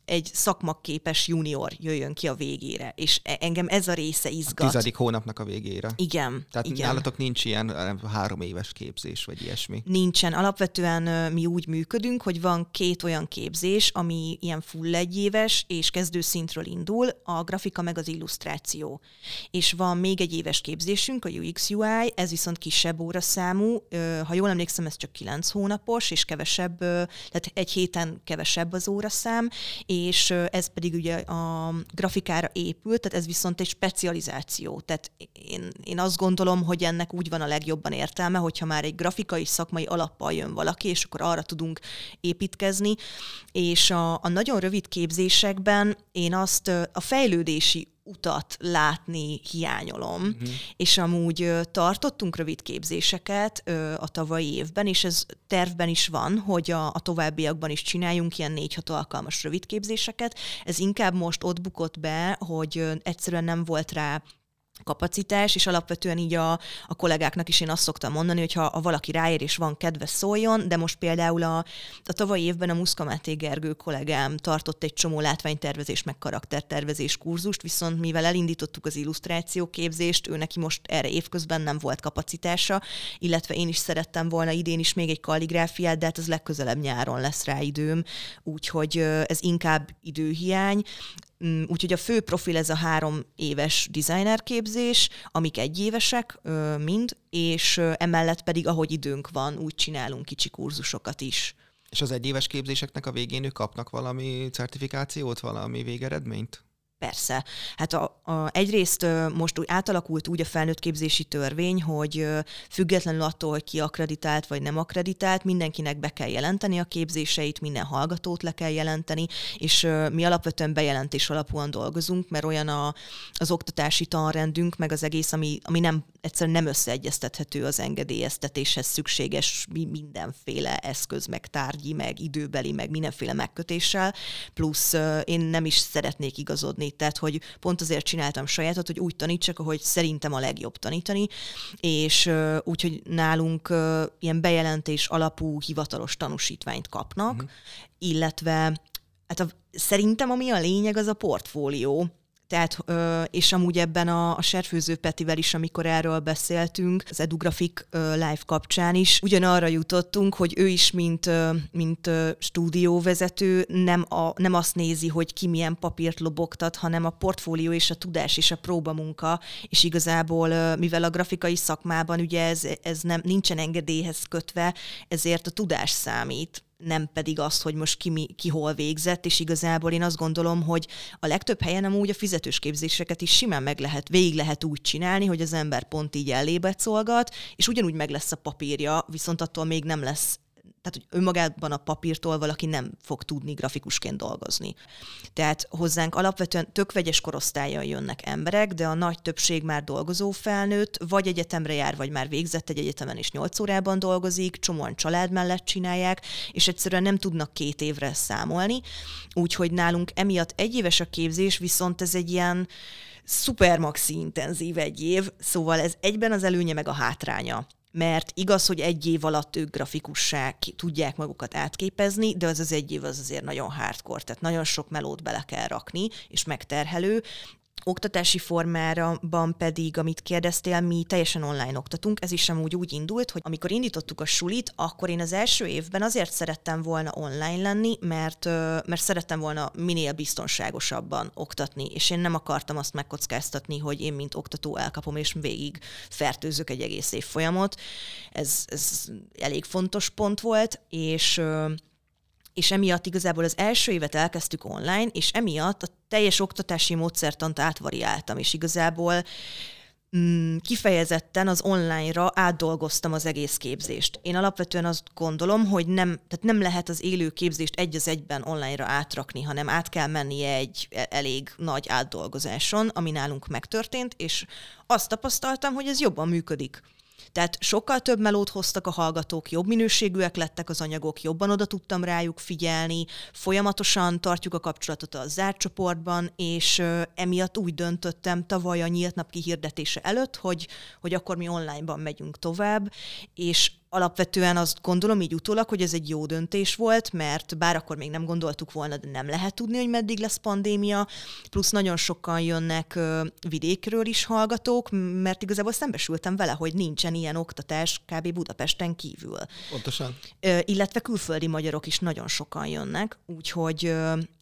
egy szakmaképes junior jöjjön ki a végére, és e, engem ez a része izgat. A tizedik hónapnak a végére. Igen. Tehát igen. nálatok nincs ilyen három éves képzés, vagy ilyesmi? Nincsen. Alapvetően mi úgy működünk, hogy van két olyan képzés, ami ilyen full egyéves, és kezdőszintről indul, a grafika meg az illusztráció. És van még egy éves képzésünk, a UX UI, ez viszont kisebb óraszámú, ha jól emlékszem, ez csak kilenc hónapos, és kevesebb, tehát egy héten kevesebb az óraszám, és ez pedig ugye a grafikára épült, tehát ez viszont egy specializáció. Tehát én, én azt gondolom, hogy ennek úgy van a legjobban értelme, hogyha már egy grafikai szakmai alappal jön valaki, és akkor arra tudunk építkezni, és a, a nagyon rövid képzésekben én azt a fejlődési utat látni hiányolom, uh-huh. és amúgy tartottunk rövid képzéseket a tavalyi évben, és ez tervben is van, hogy a, a továbbiakban is csináljunk ilyen négy-hat alkalmas rövid képzéseket. Ez inkább most ott bukott be, hogy egyszerűen nem volt rá kapacitás, és alapvetően így a, a kollégáknak is én azt szoktam mondani, hogy ha, valaki ráér és van kedve szóljon, de most például a, a tavalyi évben a Muszka Máté Gergő kollégám tartott egy csomó látványtervezés meg karaktertervezés kurzust, viszont mivel elindítottuk az illusztráció képzést, ő neki most erre évközben nem volt kapacitása, illetve én is szerettem volna idén is még egy kalligráfiát, de hát az legközelebb nyáron lesz rá időm, úgyhogy ez inkább időhiány. Mm, úgyhogy a fő profil ez a három éves designer képzés, amik egyévesek mind, és emellett pedig, ahogy időnk van, úgy csinálunk kicsi kurzusokat is. És az egyéves képzéseknek a végén ők kapnak valami certifikációt, valami végeredményt? Persze. Hát a, a, egyrészt most úgy átalakult úgy a felnőtt képzési törvény, hogy függetlenül attól, hogy ki akreditált vagy nem akreditált, mindenkinek be kell jelenteni a képzéseit, minden hallgatót le kell jelenteni, és mi alapvetően bejelentés alapúan dolgozunk, mert olyan a, az oktatási tanrendünk, meg az egész, ami, ami nem egyszerűen nem összeegyeztethető az engedélyeztetéshez szükséges mindenféle eszköz, meg tárgyi, meg időbeli, meg mindenféle megkötéssel, plusz én nem is szeretnék igazodni tehát hogy pont azért csináltam sajátot, hogy úgy tanítsak, ahogy szerintem a legjobb tanítani, és úgyhogy nálunk ilyen bejelentés alapú hivatalos tanúsítványt kapnak, uh-huh. illetve hát a, szerintem ami a lényeg, az a portfólió, tehát, és amúgy ebben a, a Serfőző Petivel is, amikor erről beszéltünk, az Edugrafik live kapcsán is, ugyanarra jutottunk, hogy ő is, mint, mint stúdióvezető, nem, a, nem azt nézi, hogy ki milyen papírt lobogtat, hanem a portfólió és a tudás és a próbamunka, és igazából, mivel a grafikai szakmában ugye ez, ez nem, nincsen engedélyhez kötve, ezért a tudás számít nem pedig az, hogy most ki, mi, ki hol végzett, és igazából én azt gondolom, hogy a legtöbb helyen amúgy a fizetős képzéseket is simán meg lehet, végig lehet úgy csinálni, hogy az ember pont így ellébe szolgat, és ugyanúgy meg lesz a papírja, viszont attól még nem lesz tehát hogy önmagában a papírtól valaki nem fog tudni grafikusként dolgozni. Tehát hozzánk alapvetően tök vegyes korosztályon jönnek emberek, de a nagy többség már dolgozó felnőtt, vagy egyetemre jár, vagy már végzett egy egyetemen és 8 órában dolgozik, csomóan család mellett csinálják, és egyszerűen nem tudnak két évre számolni. Úgyhogy nálunk emiatt egy éves a képzés, viszont ez egy ilyen szuper maxi intenzív egy év, szóval ez egyben az előnye meg a hátránya mert igaz, hogy egy év alatt ők grafikussá tudják magukat átképezni, de az az egy év az azért nagyon hardcore, tehát nagyon sok melót bele kell rakni, és megterhelő, oktatási formában pedig, amit kérdeztél, mi teljesen online oktatunk. Ez is sem úgy, úgy indult, hogy amikor indítottuk a sulit, akkor én az első évben azért szerettem volna online lenni, mert, mert szerettem volna minél biztonságosabban oktatni, és én nem akartam azt megkockáztatni, hogy én, mint oktató elkapom, és végig fertőzök egy egész év folyamot. Ez, ez elég fontos pont volt, és és emiatt igazából az első évet elkezdtük online, és emiatt a teljes oktatási módszertant átvariáltam, és igazából mm, kifejezetten az online-ra átdolgoztam az egész képzést. Én alapvetően azt gondolom, hogy nem, tehát nem lehet az élő képzést egy az egyben online-ra átrakni, hanem át kell mennie egy e, elég nagy átdolgozáson, ami nálunk megtörtént, és azt tapasztaltam, hogy ez jobban működik. Tehát sokkal több melót hoztak a hallgatók, jobb minőségűek lettek az anyagok, jobban oda tudtam rájuk figyelni, folyamatosan tartjuk a kapcsolatot a zárt csoportban, és emiatt úgy döntöttem tavaly a nyílt nap kihirdetése előtt, hogy, hogy akkor mi onlineban megyünk tovább, és alapvetően azt gondolom így utólag, hogy ez egy jó döntés volt, mert bár akkor még nem gondoltuk volna, de nem lehet tudni, hogy meddig lesz pandémia, plusz nagyon sokan jönnek vidékről is hallgatók, mert igazából szembesültem vele, hogy nincsen ilyen oktatás kb. Budapesten kívül. Pontosan. Illetve külföldi magyarok is nagyon sokan jönnek, úgyhogy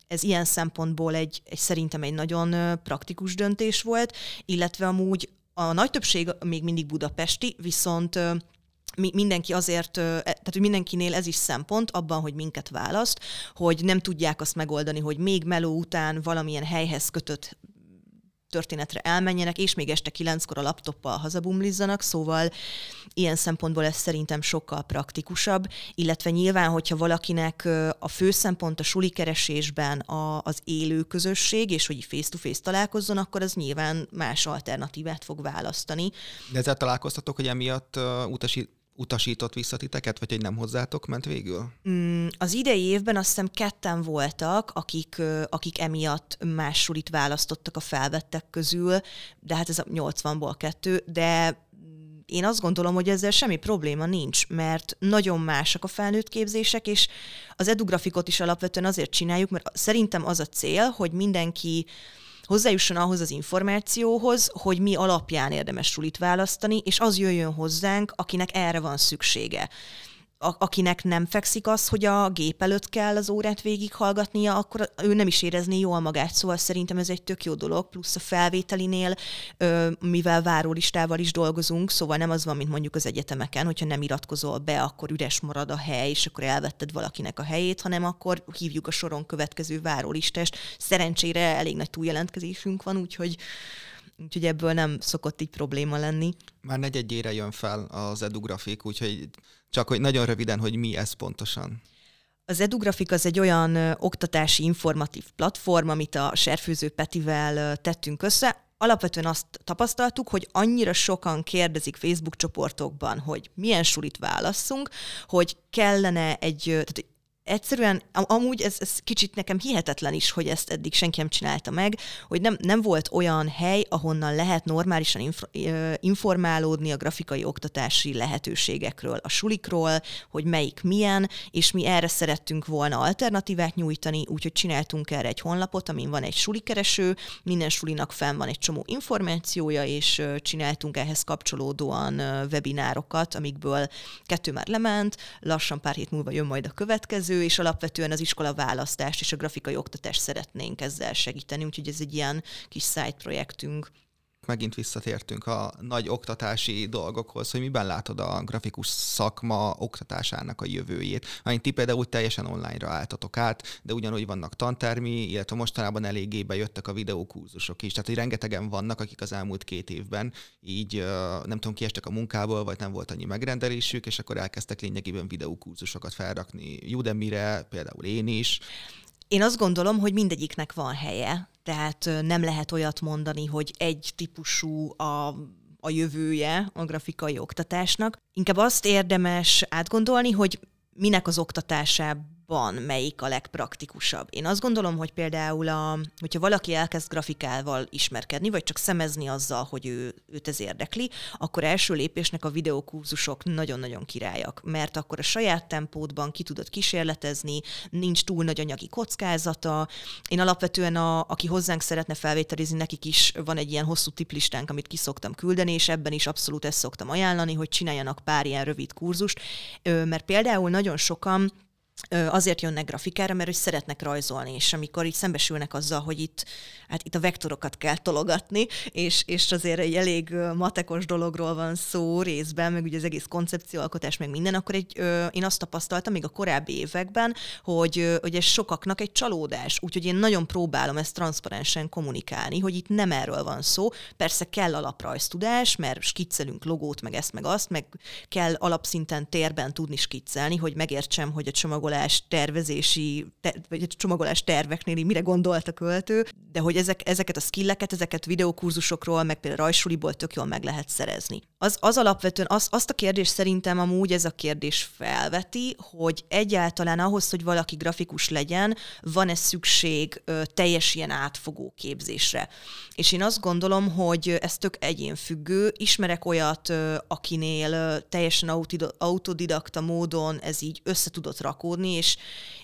ez ilyen szempontból egy, egy szerintem egy nagyon praktikus döntés volt, illetve amúgy a nagy többség még mindig budapesti, viszont mindenki azért, e, tehát hogy mindenkinél ez is szempont abban, hogy minket választ, hogy nem tudják azt megoldani, hogy még meló után valamilyen helyhez kötött történetre elmenjenek, és még este kilenckor a laptoppal hazabumlizzanak, szóval ilyen szempontból ez szerintem sokkal praktikusabb, illetve nyilván, hogyha valakinek a fő szempont a suli keresésben a, az élő közösség, és hogy face-to-face találkozzon, akkor az nyilván más alternatívát fog választani. De ezzel találkoztatok, hogy emiatt uh, utasít, utasított vissza titeket, vagy hogy nem hozzátok ment végül? Mm, az idei évben azt hiszem ketten voltak, akik, akik emiatt más sulit választottak a felvettek közül, de hát ez a 80-ból kettő, de én azt gondolom, hogy ezzel semmi probléma nincs, mert nagyon másak a felnőtt képzések, és az edugrafikot is alapvetően azért csináljuk, mert szerintem az a cél, hogy mindenki hozzájusson ahhoz az információhoz, hogy mi alapján érdemes sulit választani, és az jöjjön hozzánk, akinek erre van szüksége akinek nem fekszik az, hogy a gép előtt kell az órát végighallgatnia, akkor ő nem is érezné jól magát. Szóval szerintem ez egy tök jó dolog, plusz a felvételinél, mivel várólistával is dolgozunk, szóval nem az van, mint mondjuk az egyetemeken, hogyha nem iratkozol be, akkor üres marad a hely, és akkor elvetted valakinek a helyét, hanem akkor hívjuk a soron következő várólistest. Szerencsére elég nagy túljelentkezésünk van, úgyhogy úgyhogy ebből nem szokott így probléma lenni. Már negyedjére jön fel az edografik, úgyhogy csak hogy nagyon röviden, hogy mi ez pontosan. Az EduGrafik az egy olyan oktatási informatív platform, amit a Serfőző Petivel tettünk össze. Alapvetően azt tapasztaltuk, hogy annyira sokan kérdezik Facebook csoportokban, hogy milyen sulit válasszunk, hogy kellene egy, tehát egyszerűen, amúgy ez, ez kicsit nekem hihetetlen is, hogy ezt eddig senki nem csinálta meg, hogy nem, nem volt olyan hely, ahonnan lehet normálisan inf- informálódni a grafikai oktatási lehetőségekről, a sulikról, hogy melyik milyen, és mi erre szerettünk volna alternatívát nyújtani, úgyhogy csináltunk erre egy honlapot, amin van egy sulikereső, minden sulinak fenn van egy csomó információja, és csináltunk ehhez kapcsolódóan webinárokat, amikből kettő már lement, lassan pár hét múlva jön majd a következő, kötelező, és alapvetően az iskola választást és a grafikai oktatást szeretnénk ezzel segíteni, úgyhogy ez egy ilyen kis side projektünk megint visszatértünk a nagy oktatási dolgokhoz, hogy miben látod a grafikus szakma oktatásának a jövőjét. Mert ti például teljesen online-ra álltatok át, de ugyanúgy vannak tantermi, illetve mostanában eléggé bejöttek a videókurzusok is. Tehát, hogy rengetegen vannak, akik az elmúlt két évben így nem tudom, kiestek a munkából, vagy nem volt annyi megrendelésük, és akkor elkezdtek lényegében videókurzusokat felrakni Udemy-re, például én is. Én azt gondolom, hogy mindegyiknek van helye, tehát nem lehet olyat mondani, hogy egy típusú a a jövője a grafikai oktatásnak. Inkább azt érdemes átgondolni, hogy minek az oktatásában van, melyik a legpraktikusabb. Én azt gondolom, hogy például, a, hogyha valaki elkezd grafikával ismerkedni, vagy csak szemezni azzal, hogy ő, őt ez érdekli, akkor első lépésnek a videókurzusok nagyon-nagyon királyak, mert akkor a saját tempódban ki tudod kísérletezni, nincs túl nagy anyagi kockázata. Én alapvetően, a, aki hozzánk szeretne felvételizni, nekik is van egy ilyen hosszú tiplistánk, amit ki szoktam küldeni, és ebben is abszolút ezt szoktam ajánlani, hogy csináljanak pár ilyen rövid kurzust, mert például nagyon sokan azért jönnek grafikára, mert hogy szeretnek rajzolni, és amikor így szembesülnek azzal, hogy itt, hát itt a vektorokat kell tologatni, és, és azért egy elég matekos dologról van szó részben, meg ugye az egész koncepcióalkotás, meg minden, akkor egy, ö, én azt tapasztaltam még a korábbi években, hogy, hogy ez sokaknak egy csalódás, úgyhogy én nagyon próbálom ezt transzparensen kommunikálni, hogy itt nem erről van szó, persze kell alaprajztudás, mert skiccelünk logót, meg ezt, meg azt, meg kell alapszinten térben tudni skiccelni, hogy megértsem, hogy a csomagolás csomagolás tervezési, te, vagy csomagolás terveknél mire gondolt a költő, de hogy ezek, ezeket a skilleket, ezeket videókurzusokról, meg például rajsuliból tök jól meg lehet szerezni. Az, az alapvetően az, azt a kérdést szerintem amúgy ez a kérdés felveti, hogy egyáltalán ahhoz, hogy valaki grafikus legyen, van-e szükség ö, teljes ilyen átfogó képzésre. És én azt gondolom, hogy ez tök egyénfüggő. Ismerek olyat, ö, akinél ö, teljesen autodidakta módon ez így össze tudott rakódni, tudni, és,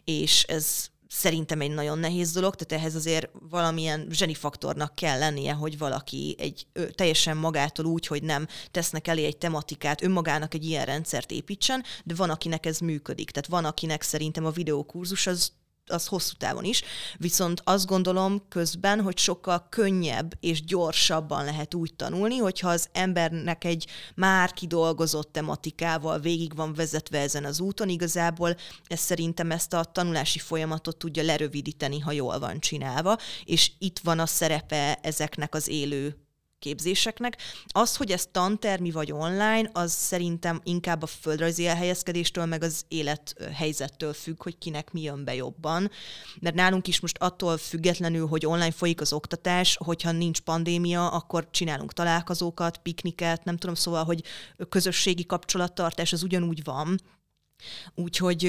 és ez szerintem egy nagyon nehéz dolog, tehát ehhez azért valamilyen zsenifaktornak kell lennie, hogy valaki egy ö, teljesen magától úgy, hogy nem tesznek elé egy tematikát, önmagának egy ilyen rendszert építsen, de van, akinek ez működik. Tehát van, akinek szerintem a videókurzus az az hosszú távon is, viszont azt gondolom közben, hogy sokkal könnyebb és gyorsabban lehet úgy tanulni, hogyha az embernek egy már kidolgozott tematikával végig van vezetve ezen az úton, igazából ez szerintem ezt a tanulási folyamatot tudja lerövidíteni, ha jól van csinálva, és itt van a szerepe ezeknek az élő képzéseknek. Az, hogy ez tantermi vagy online, az szerintem inkább a földrajzi elhelyezkedéstől, meg az élethelyzettől függ, hogy kinek mi jön be jobban. Mert nálunk is most attól függetlenül, hogy online folyik az oktatás, hogyha nincs pandémia, akkor csinálunk találkozókat, pikniket, nem tudom, szóval, hogy közösségi kapcsolattartás az ugyanúgy van, Úgyhogy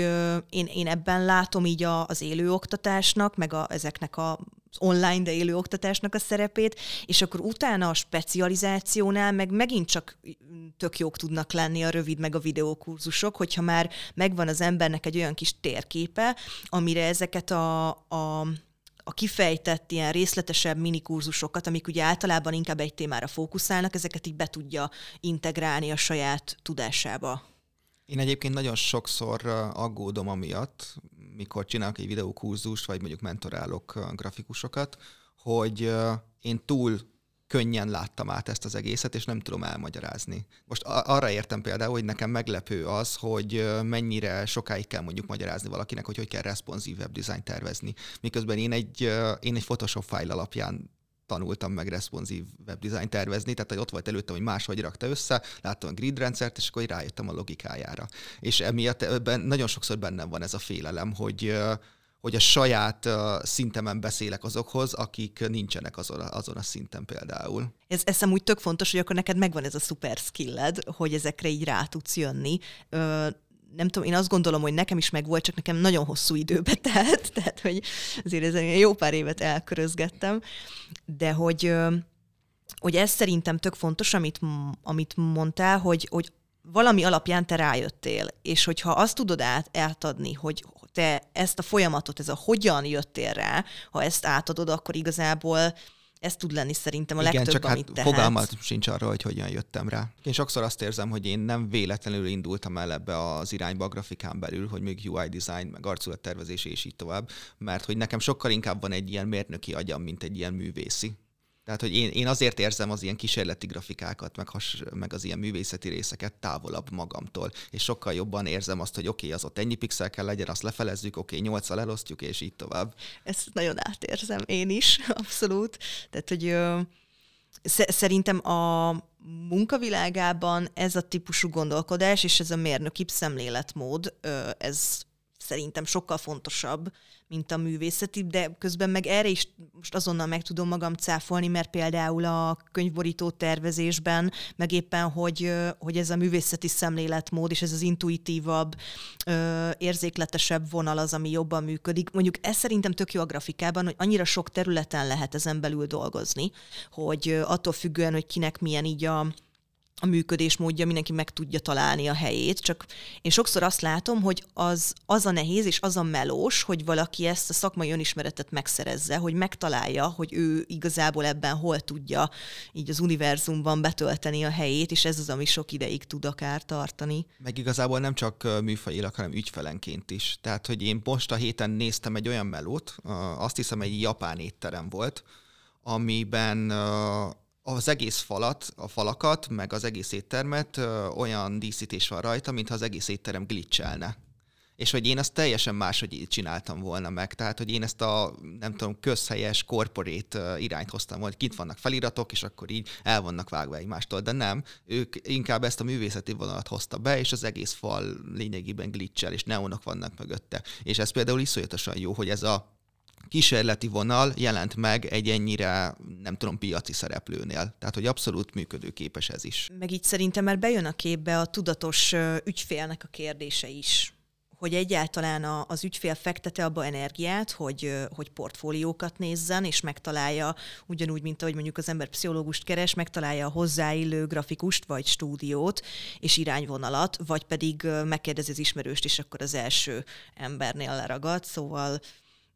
én, én ebben látom így a, az élő oktatásnak, meg a, ezeknek a online, de élő oktatásnak a szerepét, és akkor utána a specializációnál meg megint csak tök jók tudnak lenni a rövid meg a videókurzusok, hogyha már megvan az embernek egy olyan kis térképe, amire ezeket a, a a kifejtett ilyen részletesebb minikurzusokat, amik ugye általában inkább egy témára fókuszálnak, ezeket így be tudja integrálni a saját tudásába. Én egyébként nagyon sokszor aggódom amiatt, mikor csinálok egy videókurzust, vagy mondjuk mentorálok grafikusokat, hogy én túl könnyen láttam át ezt az egészet, és nem tudom elmagyarázni. Most arra értem például, hogy nekem meglepő az, hogy mennyire sokáig kell mondjuk magyarázni valakinek, hogy hogy kell responsív webdesign tervezni. Miközben én egy, én egy Photoshop fájl alapján tanultam meg responsív webdesign tervezni, tehát hogy ott volt előttem, hogy máshogy rakta össze, láttam a grid rendszert, és akkor rájöttem a logikájára. És emiatt ebben nagyon sokszor bennem van ez a félelem, hogy hogy a saját szintemen beszélek azokhoz, akik nincsenek azon a, azon a szinten például. Ez, ez amúgy tök fontos, hogy akkor neked megvan ez a szuper skilled, hogy ezekre így rá tudsz jönni nem tudom, én azt gondolom, hogy nekem is megvolt, csak nekem nagyon hosszú időbe telt, tehát hogy azért ezen jó pár évet elkörözgettem, de hogy, hogy ez szerintem tök fontos, amit, amit mondtál, hogy, hogy valami alapján te rájöttél, és hogyha azt tudod át, átadni, hogy te ezt a folyamatot, ez a hogyan jöttél rá, ha ezt átadod, akkor igazából ez tud lenni szerintem a Igen, legtöbb, csak amit hát tehetsz. fogalmat sincs arra, hogy hogyan jöttem rá. Én sokszor azt érzem, hogy én nem véletlenül indultam el ebbe az irányba a grafikán belül, hogy még UI design, meg arculattervezés és így tovább, mert hogy nekem sokkal inkább van egy ilyen mérnöki agyam, mint egy ilyen művészi. Tehát, hogy én, én azért érzem az ilyen kísérleti grafikákat, meg, has, meg az ilyen művészeti részeket távolabb magamtól, és sokkal jobban érzem azt, hogy oké, okay, az ott ennyi pixel kell legyen, azt lefelezzük, oké, okay, nyolccal elosztjuk, és így tovább. Ezt nagyon átérzem én is, abszolút. Tehát, hogy ö, szerintem a munkavilágában ez a típusú gondolkodás és ez a mérnöki szemléletmód, ö, ez szerintem sokkal fontosabb, mint a művészeti, de közben meg erre is most azonnal meg tudom magam cáfolni, mert például a könyvborító tervezésben, meg éppen, hogy, hogy ez a művészeti szemléletmód, és ez az intuitívabb, érzékletesebb vonal az, ami jobban működik. Mondjuk ez szerintem tök jó a grafikában, hogy annyira sok területen lehet ezen belül dolgozni, hogy attól függően, hogy kinek milyen így a, a működésmódja, mindenki meg tudja találni a helyét, csak én sokszor azt látom, hogy az, az a nehéz és az a melós, hogy valaki ezt a szakmai önismeretet megszerezze, hogy megtalálja, hogy ő igazából ebben hol tudja így az univerzumban betölteni a helyét, és ez az, ami sok ideig tud akár tartani. Meg igazából nem csak műfajilag, hanem ügyfelenként is. Tehát, hogy én most a héten néztem egy olyan melót, azt hiszem egy japán étterem volt, amiben az egész falat, a falakat, meg az egész éttermet ö, olyan díszítés van rajta, mintha az egész étterem glitchelne. És hogy én azt teljesen máshogy csináltam volna meg. Tehát, hogy én ezt a, nem tudom, közhelyes, korporét irányt hoztam, hogy kint vannak feliratok, és akkor így el vannak vágva egymástól. De nem, ők inkább ezt a művészeti vonalat hozta be, és az egész fal lényegében glitchel, és neonok vannak mögötte. És ez például iszonyatosan jó, hogy ez a kísérleti vonal jelent meg egy ennyire, nem tudom, piaci szereplőnél. Tehát, hogy abszolút működőképes ez is. Meg így szerintem már bejön a képbe a tudatos ügyfélnek a kérdése is hogy egyáltalán a, az ügyfél fektete abba energiát, hogy, hogy portfóliókat nézzen, és megtalálja, ugyanúgy, mint ahogy mondjuk az ember pszichológust keres, megtalálja a hozzáillő grafikust, vagy stúdiót, és irányvonalat, vagy pedig megkérdezi az ismerőst, és akkor az első embernél leragad. Szóval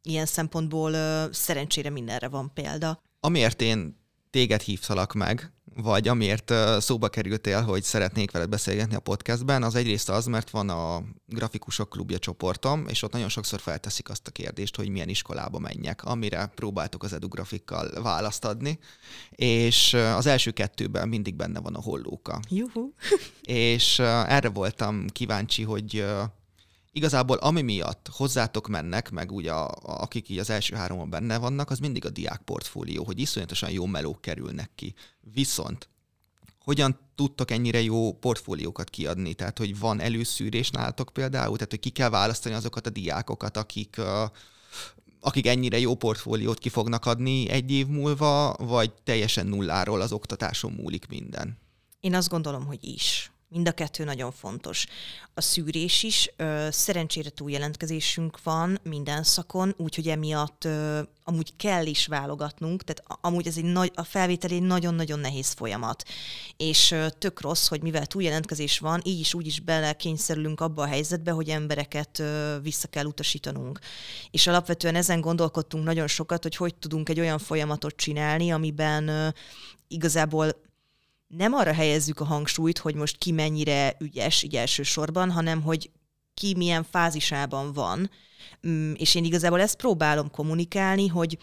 ilyen szempontból szerencsére mindenre van példa. Amiért én téged hívtalak meg, vagy amiért szóba kerültél, hogy szeretnék veled beszélgetni a podcastben, az egyrészt az, mert van a Grafikusok Klubja csoportom, és ott nagyon sokszor felteszik azt a kérdést, hogy milyen iskolába menjek, amire próbáltok az edugrafikkal választ adni, és az első kettőben mindig benne van a hollóka. Juhu! és erre voltam kíváncsi, hogy igazából ami miatt hozzátok mennek, meg ugye a, akik így az első háromon benne vannak, az mindig a diák portfólió, hogy iszonyatosan jó melók kerülnek ki. Viszont hogyan tudtok ennyire jó portfóliókat kiadni? Tehát, hogy van előszűrés nálatok például? Tehát, hogy ki kell választani azokat a diákokat, akik, akik ennyire jó portfóliót ki fognak adni egy év múlva, vagy teljesen nulláról az oktatáson múlik minden? Én azt gondolom, hogy is. Mind a kettő nagyon fontos. A szűrés is, ö, szerencsére túljelentkezésünk van minden szakon, úgyhogy emiatt ö, amúgy kell is válogatnunk, tehát amúgy ez egy nagy, a felvétel egy nagyon-nagyon nehéz folyamat. És ö, tök rossz, hogy mivel túljelentkezés van, így is úgy is belekényszerülünk abba a helyzetbe, hogy embereket ö, vissza kell utasítanunk. És alapvetően ezen gondolkodtunk nagyon sokat, hogy hogy tudunk egy olyan folyamatot csinálni, amiben ö, igazából nem arra helyezzük a hangsúlyt, hogy most ki mennyire ügyes így elsősorban, hanem hogy ki milyen fázisában van. Mm, és én igazából ezt próbálom kommunikálni, hogy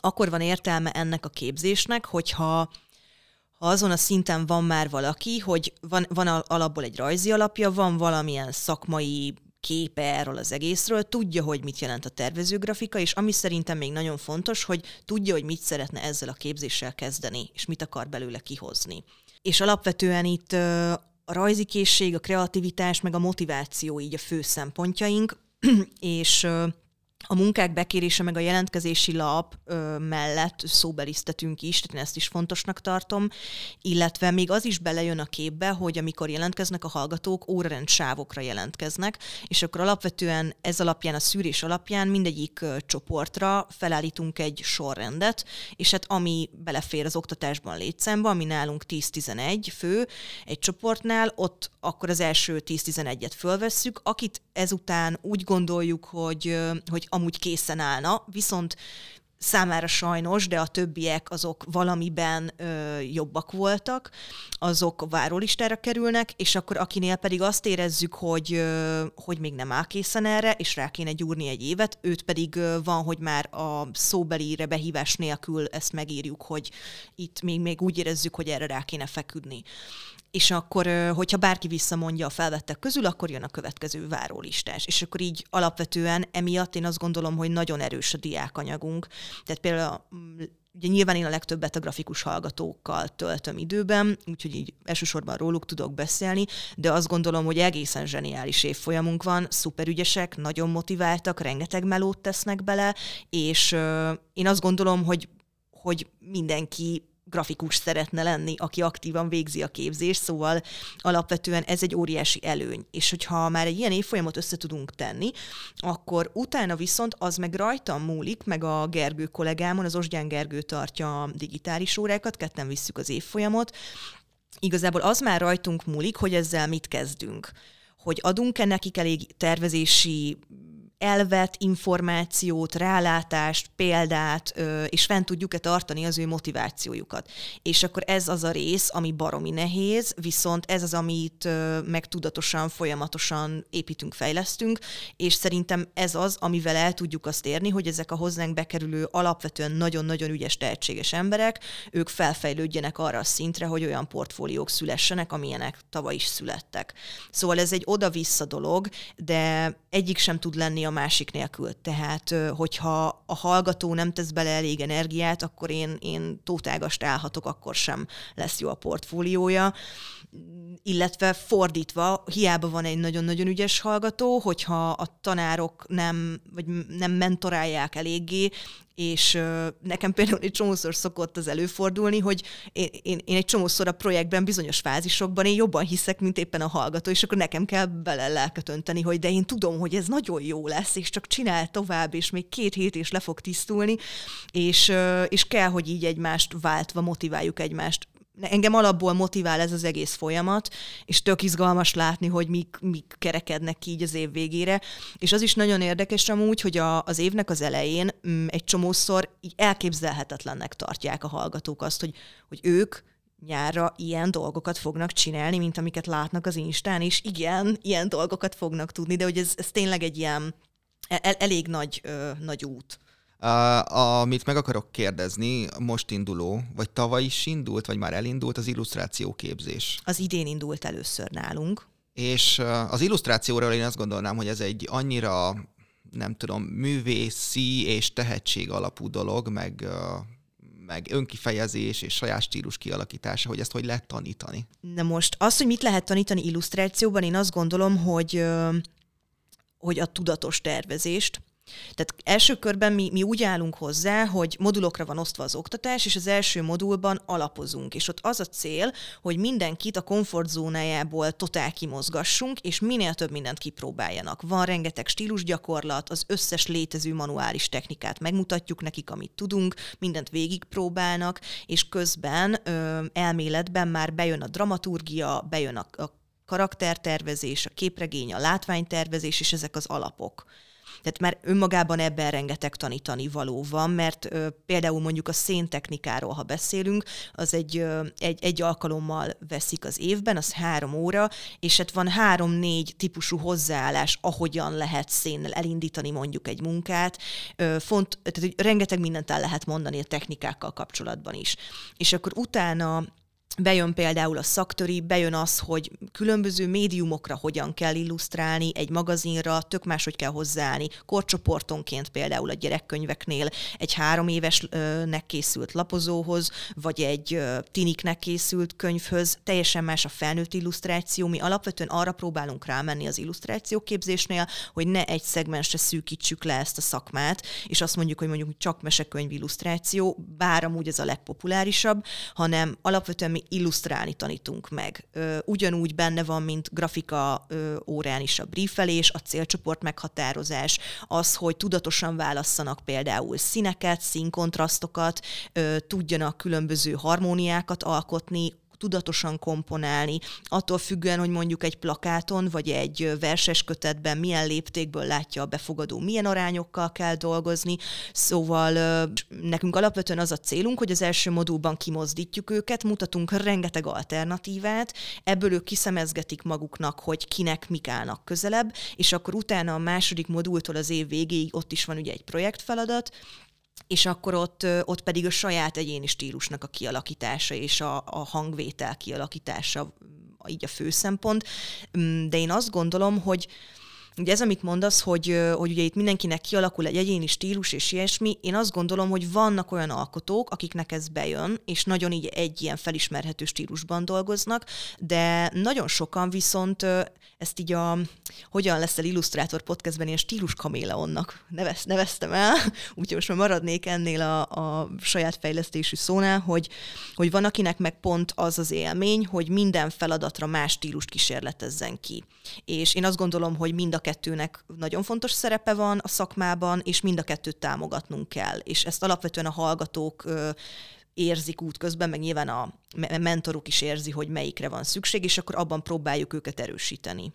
akkor van értelme ennek a képzésnek, hogyha ha azon a szinten van már valaki, hogy van, van alapból egy rajzi alapja, van valamilyen szakmai képe erről az egészről, tudja, hogy mit jelent a tervezőgrafika, és ami szerintem még nagyon fontos, hogy tudja, hogy mit szeretne ezzel a képzéssel kezdeni, és mit akar belőle kihozni és alapvetően itt a rajzi készség, a kreativitás, meg a motiváció így a fő szempontjaink, és a munkák bekérése meg a jelentkezési lap ö, mellett szóbelisztetünk is, tehát én ezt is fontosnak tartom, illetve még az is belejön a képbe, hogy amikor jelentkeznek a hallgatók, órarend sávokra jelentkeznek, és akkor alapvetően ez alapján, a szűrés alapján mindegyik ö, csoportra felállítunk egy sorrendet, és hát ami belefér az oktatásban létszámba, ami nálunk 10-11 fő egy csoportnál, ott akkor az első 10-11-et fölvesszük, akit ezután úgy gondoljuk, hogy, hogy amúgy készen állna, viszont számára sajnos, de a többiek azok valamiben ö, jobbak voltak, azok várólistára kerülnek, és akkor akinél pedig azt érezzük, hogy, ö, hogy még nem áll készen erre, és rá kéne gyúrni egy évet, őt pedig ö, van, hogy már a szóbelire behívás nélkül ezt megírjuk, hogy itt még, még úgy érezzük, hogy erre rá kéne feküdni és akkor, hogyha bárki visszamondja a felvettek közül, akkor jön a következő várólistás. És akkor így alapvetően emiatt én azt gondolom, hogy nagyon erős a diákanyagunk. Tehát például ugye nyilván én a legtöbbet a grafikus hallgatókkal töltöm időben, úgyhogy így elsősorban róluk tudok beszélni, de azt gondolom, hogy egészen zseniális évfolyamunk van, szuper ügyesek, nagyon motiváltak, rengeteg melót tesznek bele, és uh, én azt gondolom, hogy hogy mindenki grafikus szeretne lenni, aki aktívan végzi a képzést, szóval alapvetően ez egy óriási előny. És hogyha már egy ilyen évfolyamot össze tudunk tenni, akkor utána viszont az meg rajtam múlik, meg a Gergő kollégámon, az Osgyán Gergő tartja a digitális órákat, ketten visszük az évfolyamot, igazából az már rajtunk múlik, hogy ezzel mit kezdünk. Hogy adunk-e nekik elég tervezési elvet, információt, rálátást, példát, és fent tudjuk-e tartani az ő motivációjukat. És akkor ez az a rész, ami baromi nehéz, viszont ez az, amit meg tudatosan, folyamatosan építünk, fejlesztünk, és szerintem ez az, amivel el tudjuk azt érni, hogy ezek a hozzánk bekerülő alapvetően nagyon-nagyon ügyes, tehetséges emberek, ők felfejlődjenek arra a szintre, hogy olyan portfóliók szülessenek, amilyenek tavaly is születtek. Szóval ez egy oda-vissza dolog, de egyik sem tud lenni a másik nélkül. Tehát, hogyha a hallgató nem tesz bele elég energiát, akkor én, én tótágast állhatok, akkor sem lesz jó a portfóliója. Illetve fordítva, hiába van egy nagyon-nagyon ügyes hallgató, hogyha a tanárok nem, vagy nem mentorálják eléggé, és uh, nekem például egy csomószor szokott az előfordulni, hogy én, én, én egy csomószor a projektben bizonyos fázisokban én jobban hiszek, mint éppen a hallgató, és akkor nekem kell bele lelket önteni, hogy de én tudom, hogy ez nagyon jó lesz, és csak csinál tovább, és még két hét is le fog tisztulni, és, uh, és kell, hogy így egymást váltva motiváljuk egymást engem alapból motivál ez az egész folyamat, és tök izgalmas látni, hogy mik, mik kerekednek ki így az év végére. És az is nagyon érdekes amúgy, hogy a, az évnek az elején m, mm, egy csomószor így elképzelhetetlennek tartják a hallgatók azt, hogy, hogy ők nyárra ilyen dolgokat fognak csinálni, mint amiket látnak az Instán, és igen, ilyen dolgokat fognak tudni, de hogy ez, ez tényleg egy ilyen el, elég nagy, ö, nagy út. Uh, amit meg akarok kérdezni, most induló, vagy tavaly is indult, vagy már elindult az illusztrációképzés? Az idén indult először nálunk. És uh, az illusztrációról én azt gondolnám, hogy ez egy annyira, nem tudom, művészi és tehetség alapú dolog, meg, uh, meg önkifejezés és saját stílus kialakítása, hogy ezt hogy lehet tanítani. Na most az, hogy mit lehet tanítani illusztrációban, én azt gondolom, hogy, hogy a tudatos tervezést, tehát első körben mi, mi úgy állunk hozzá, hogy modulokra van osztva az oktatás, és az első modulban alapozunk. És ott az a cél, hogy mindenkit a komfortzónájából totál kimozgassunk, és minél több mindent kipróbáljanak. Van rengeteg stílusgyakorlat, az összes létező manuális technikát megmutatjuk nekik, amit tudunk, mindent végigpróbálnak, és közben ö, elméletben már bejön a dramaturgia, bejön a, a karaktertervezés, a képregény, a látványtervezés, és ezek az alapok. Tehát már önmagában ebben rengeteg tanítani való van, mert ö, például mondjuk a széntechnikáról, ha beszélünk, az egy, ö, egy, egy alkalommal veszik az évben, az három óra, és hát van három-négy típusú hozzáállás, ahogyan lehet szénnel elindítani mondjuk egy munkát. Ö, font, tehát hogy rengeteg mindent el lehet mondani a technikákkal kapcsolatban is. És akkor utána Bejön például a szaktöri, bejön az, hogy különböző médiumokra hogyan kell illusztrálni, egy magazinra tök máshogy kell hozzáállni. Korcsoportonként például a gyerekkönyveknél egy három évesnek készült lapozóhoz, vagy egy tiniknek készült könyvhöz, teljesen más a felnőtt illusztráció. Mi alapvetően arra próbálunk rámenni az illusztrációképzésnél, hogy ne egy szegmensre szűkítsük le ezt a szakmát, és azt mondjuk, hogy mondjuk csak mesekönyv illusztráció, bár amúgy ez a legpopulárisabb, hanem alapvetően mi illusztrálni tanítunk meg. Ugyanúgy benne van, mint grafika órán is a briefelés, a célcsoport meghatározás, az, hogy tudatosan válasszanak például színeket, színkontrasztokat, tudjanak különböző harmóniákat alkotni, tudatosan komponálni, attól függően, hogy mondjuk egy plakáton vagy egy verses kötetben milyen léptékből látja a befogadó, milyen arányokkal kell dolgozni. Szóval nekünk alapvetően az a célunk, hogy az első modulban kimozdítjuk őket, mutatunk rengeteg alternatívát, ebből ők kiszemezgetik maguknak, hogy kinek mik állnak közelebb, és akkor utána a második modultól az év végéig ott is van ugye egy projektfeladat, és akkor ott, ott pedig a saját egyéni stílusnak a kialakítása és a, a hangvétel kialakítása így a fő szempont. Mm, de én azt gondolom, hogy ugye ez, amit mondasz, hogy, hogy ugye itt mindenkinek kialakul egy egyéni stílus és ilyesmi, én azt gondolom, hogy vannak olyan alkotók, akiknek ez bejön, és nagyon így egy ilyen felismerhető stílusban dolgoznak, de nagyon sokan viszont ezt így a Hogyan leszel illusztrátor podcastben ilyen stílus kaméleonnak nevez, neveztem el, úgyhogy most már maradnék ennél a, a saját fejlesztésű szónál, hogy, hogy van, akinek meg pont az az élmény, hogy minden feladatra más stílust kísérletezzen ki. És én azt gondolom, hogy mind a kettőnek nagyon fontos szerepe van a szakmában, és mind a kettőt támogatnunk kell. És ezt alapvetően a hallgatók érzik útközben, meg nyilván a mentoruk is érzi, hogy melyikre van szükség, és akkor abban próbáljuk őket erősíteni.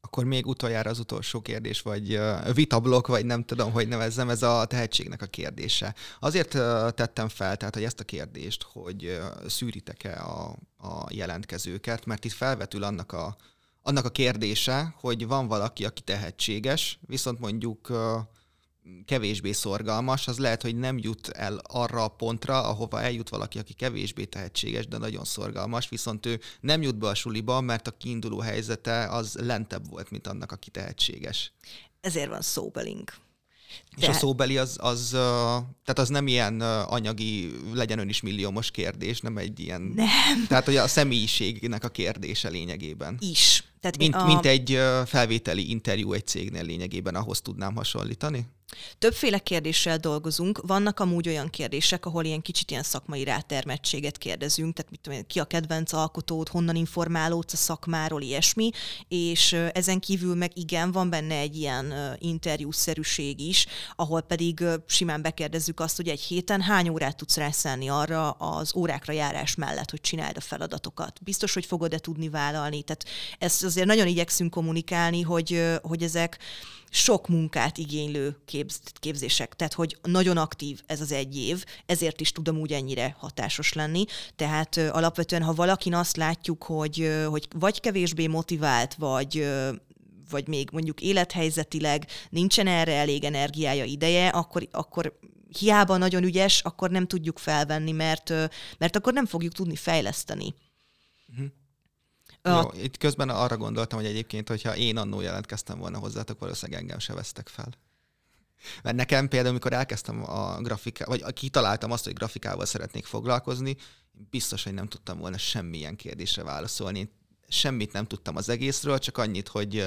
Akkor még utoljára az utolsó kérdés, vagy vitablok, vagy nem tudom, hogy nevezzem, ez a tehetségnek a kérdése. Azért tettem fel, tehát, hogy ezt a kérdést, hogy szűritek-e a, a jelentkezőket, mert itt felvetül annak a, annak a kérdése, hogy van valaki, aki tehetséges, viszont mondjuk kevésbé szorgalmas, az lehet, hogy nem jut el arra a pontra, ahova eljut valaki, aki kevésbé tehetséges, de nagyon szorgalmas, viszont ő nem jut be a suliba, mert a kiinduló helyzete az lentebb volt, mint annak, aki tehetséges. Ezért van szóbelink. És a szóbeli az, az, tehát az nem ilyen anyagi, legyen ön is milliómos kérdés, nem egy ilyen... Nem. Tehát, hogy a személyiségnek a kérdése lényegében. Is. Tehát mint, a... mint egy felvételi interjú egy cégnél lényegében, ahhoz tudnám hasonlítani? Többféle kérdéssel dolgozunk. Vannak amúgy olyan kérdések, ahol ilyen kicsit ilyen szakmai rátermettséget kérdezünk, tehát mit tudom, ki a kedvenc alkotód, honnan informálódsz a szakmáról, ilyesmi, és ezen kívül meg igen, van benne egy ilyen interjúszerűség is, ahol pedig simán bekérdezzük azt, hogy egy héten hány órát tudsz rászállni arra az órákra járás mellett, hogy csináld a feladatokat. Biztos, hogy fogod-e tudni vállalni. Tehát ezt azért nagyon igyekszünk kommunikálni, hogy, hogy ezek sok munkát igénylő képz, képzések, tehát hogy nagyon aktív ez az egy év, ezért is tudom úgy ennyire hatásos lenni. Tehát ö, alapvetően, ha valakin azt látjuk, hogy, ö, hogy vagy kevésbé motivált, vagy ö, vagy még mondjuk élethelyzetileg nincsen erre elég energiája, ideje, akkor, akkor hiába nagyon ügyes, akkor nem tudjuk felvenni, mert, mert akkor nem fogjuk tudni fejleszteni. Uh-huh. Jó, itt közben arra gondoltam, hogy egyébként, hogyha én annó jelentkeztem volna hozzátok, valószínűleg engem se vesztek fel. Mert nekem például, amikor elkezdtem a grafikát, vagy kitaláltam azt, hogy grafikával szeretnék foglalkozni, biztos, hogy nem tudtam volna semmilyen kérdésre válaszolni. Semmit nem tudtam az egészről, csak annyit, hogy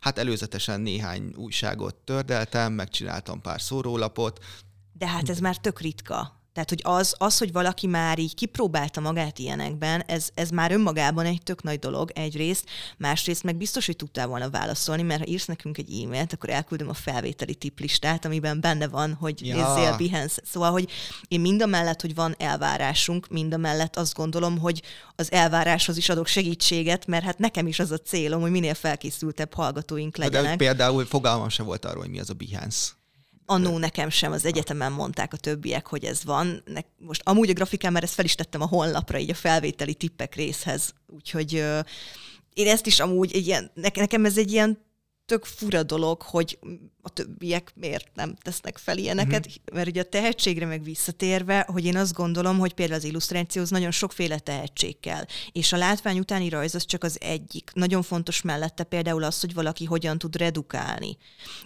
hát előzetesen néhány újságot tördeltem, megcsináltam pár szórólapot. De hát ez már tök ritka. Tehát, hogy az, az, hogy valaki már így kipróbálta magát ilyenekben, ez, ez már önmagában egy tök nagy dolog egyrészt, másrészt meg biztos, hogy tudtál volna válaszolni, mert ha írsz nekünk egy e-mailt, akkor elküldöm a felvételi tiplistát, amiben benne van, hogy ja. nézzél Behance. Szóval, hogy én mind a mellett, hogy van elvárásunk, mind a mellett azt gondolom, hogy az elváráshoz is adok segítséget, mert hát nekem is az a célom, hogy minél felkészültebb hallgatóink legyenek. De például fogalmam se volt arról, hogy mi az a Behance. Annó nekem sem az egyetemen mondták a többiek, hogy ez van. Most amúgy a grafikán már ezt fel is tettem a honlapra, így a felvételi tippek részhez. Úgyhogy én ezt is amúgy egy ilyen, nekem ez egy ilyen tök fura dolog, hogy többiek miért nem tesznek fel ilyeneket, uh-huh. mert ugye a tehetségre meg visszatérve, hogy én azt gondolom, hogy például az illusztrációhoz nagyon sokféle tehetség kell, és a látvány utáni rajz az csak az egyik. Nagyon fontos mellette például az, hogy valaki hogyan tud redukálni.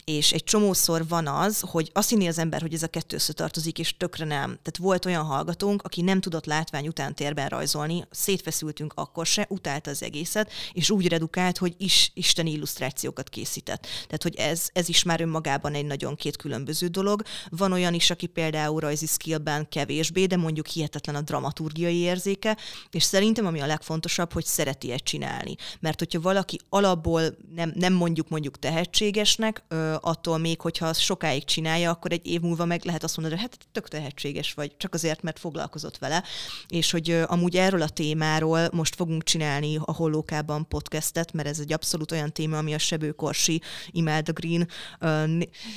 És egy csomószor van az, hogy azt hinni az ember, hogy ez a kettő összetartozik, és tökre nem. Tehát volt olyan hallgatónk, aki nem tudott látvány után térben rajzolni, szétfeszültünk akkor se, utálta az egészet, és úgy redukált, hogy is isteni illusztrációkat készített. Tehát, hogy ez, ez is már önmagában egy nagyon két különböző dolog. Van olyan is, aki például rajzi skillben kevésbé, de mondjuk hihetetlen a dramaturgiai érzéke, és szerintem ami a legfontosabb, hogy szereti ezt csinálni. Mert hogyha valaki alapból nem, nem mondjuk mondjuk tehetségesnek, ö, attól még, hogyha sokáig csinálja, akkor egy év múlva meg lehet azt mondani, hogy hát tök tehetséges vagy, csak azért, mert foglalkozott vele. És hogy ö, amúgy erről a témáról most fogunk csinálni a Hollókában podcastet, mert ez egy abszolút olyan téma, ami a Sebőkorsi Imelda Green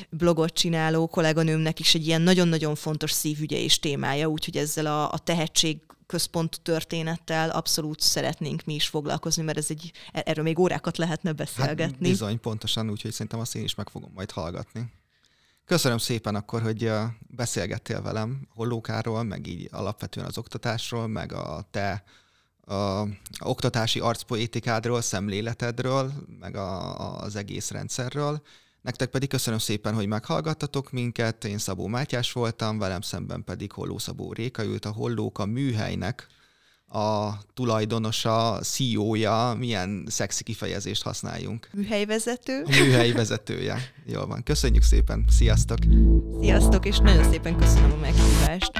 blogot csináló kolléganőmnek is egy ilyen nagyon-nagyon fontos szívügye és témája, úgyhogy ezzel a, a tehetség központú történettel abszolút szeretnénk mi is foglalkozni, mert ez egy, erről még órákat lehetne beszélgetni. Hát bizony, pontosan, úgyhogy szerintem azt én is meg fogom majd hallgatni. Köszönöm szépen akkor, hogy beszélgettél velem Hollókáról, meg így alapvetően az oktatásról, meg a te a, a oktatási arcpoétikádról, szemléletedről, meg a, a, az egész rendszerről. Nektek pedig köszönöm szépen, hogy meghallgattatok minket. Én Szabó Mátyás voltam, velem szemben pedig Holló Szabó Réka ült a Hollók a műhelynek a tulajdonosa, CEO-ja, milyen szexi kifejezést használjunk. Műhelyvezető. A műhelyvezetője. Jól van. Köszönjük szépen. Sziasztok! Sziasztok, és nagyon szépen köszönöm a meghívást.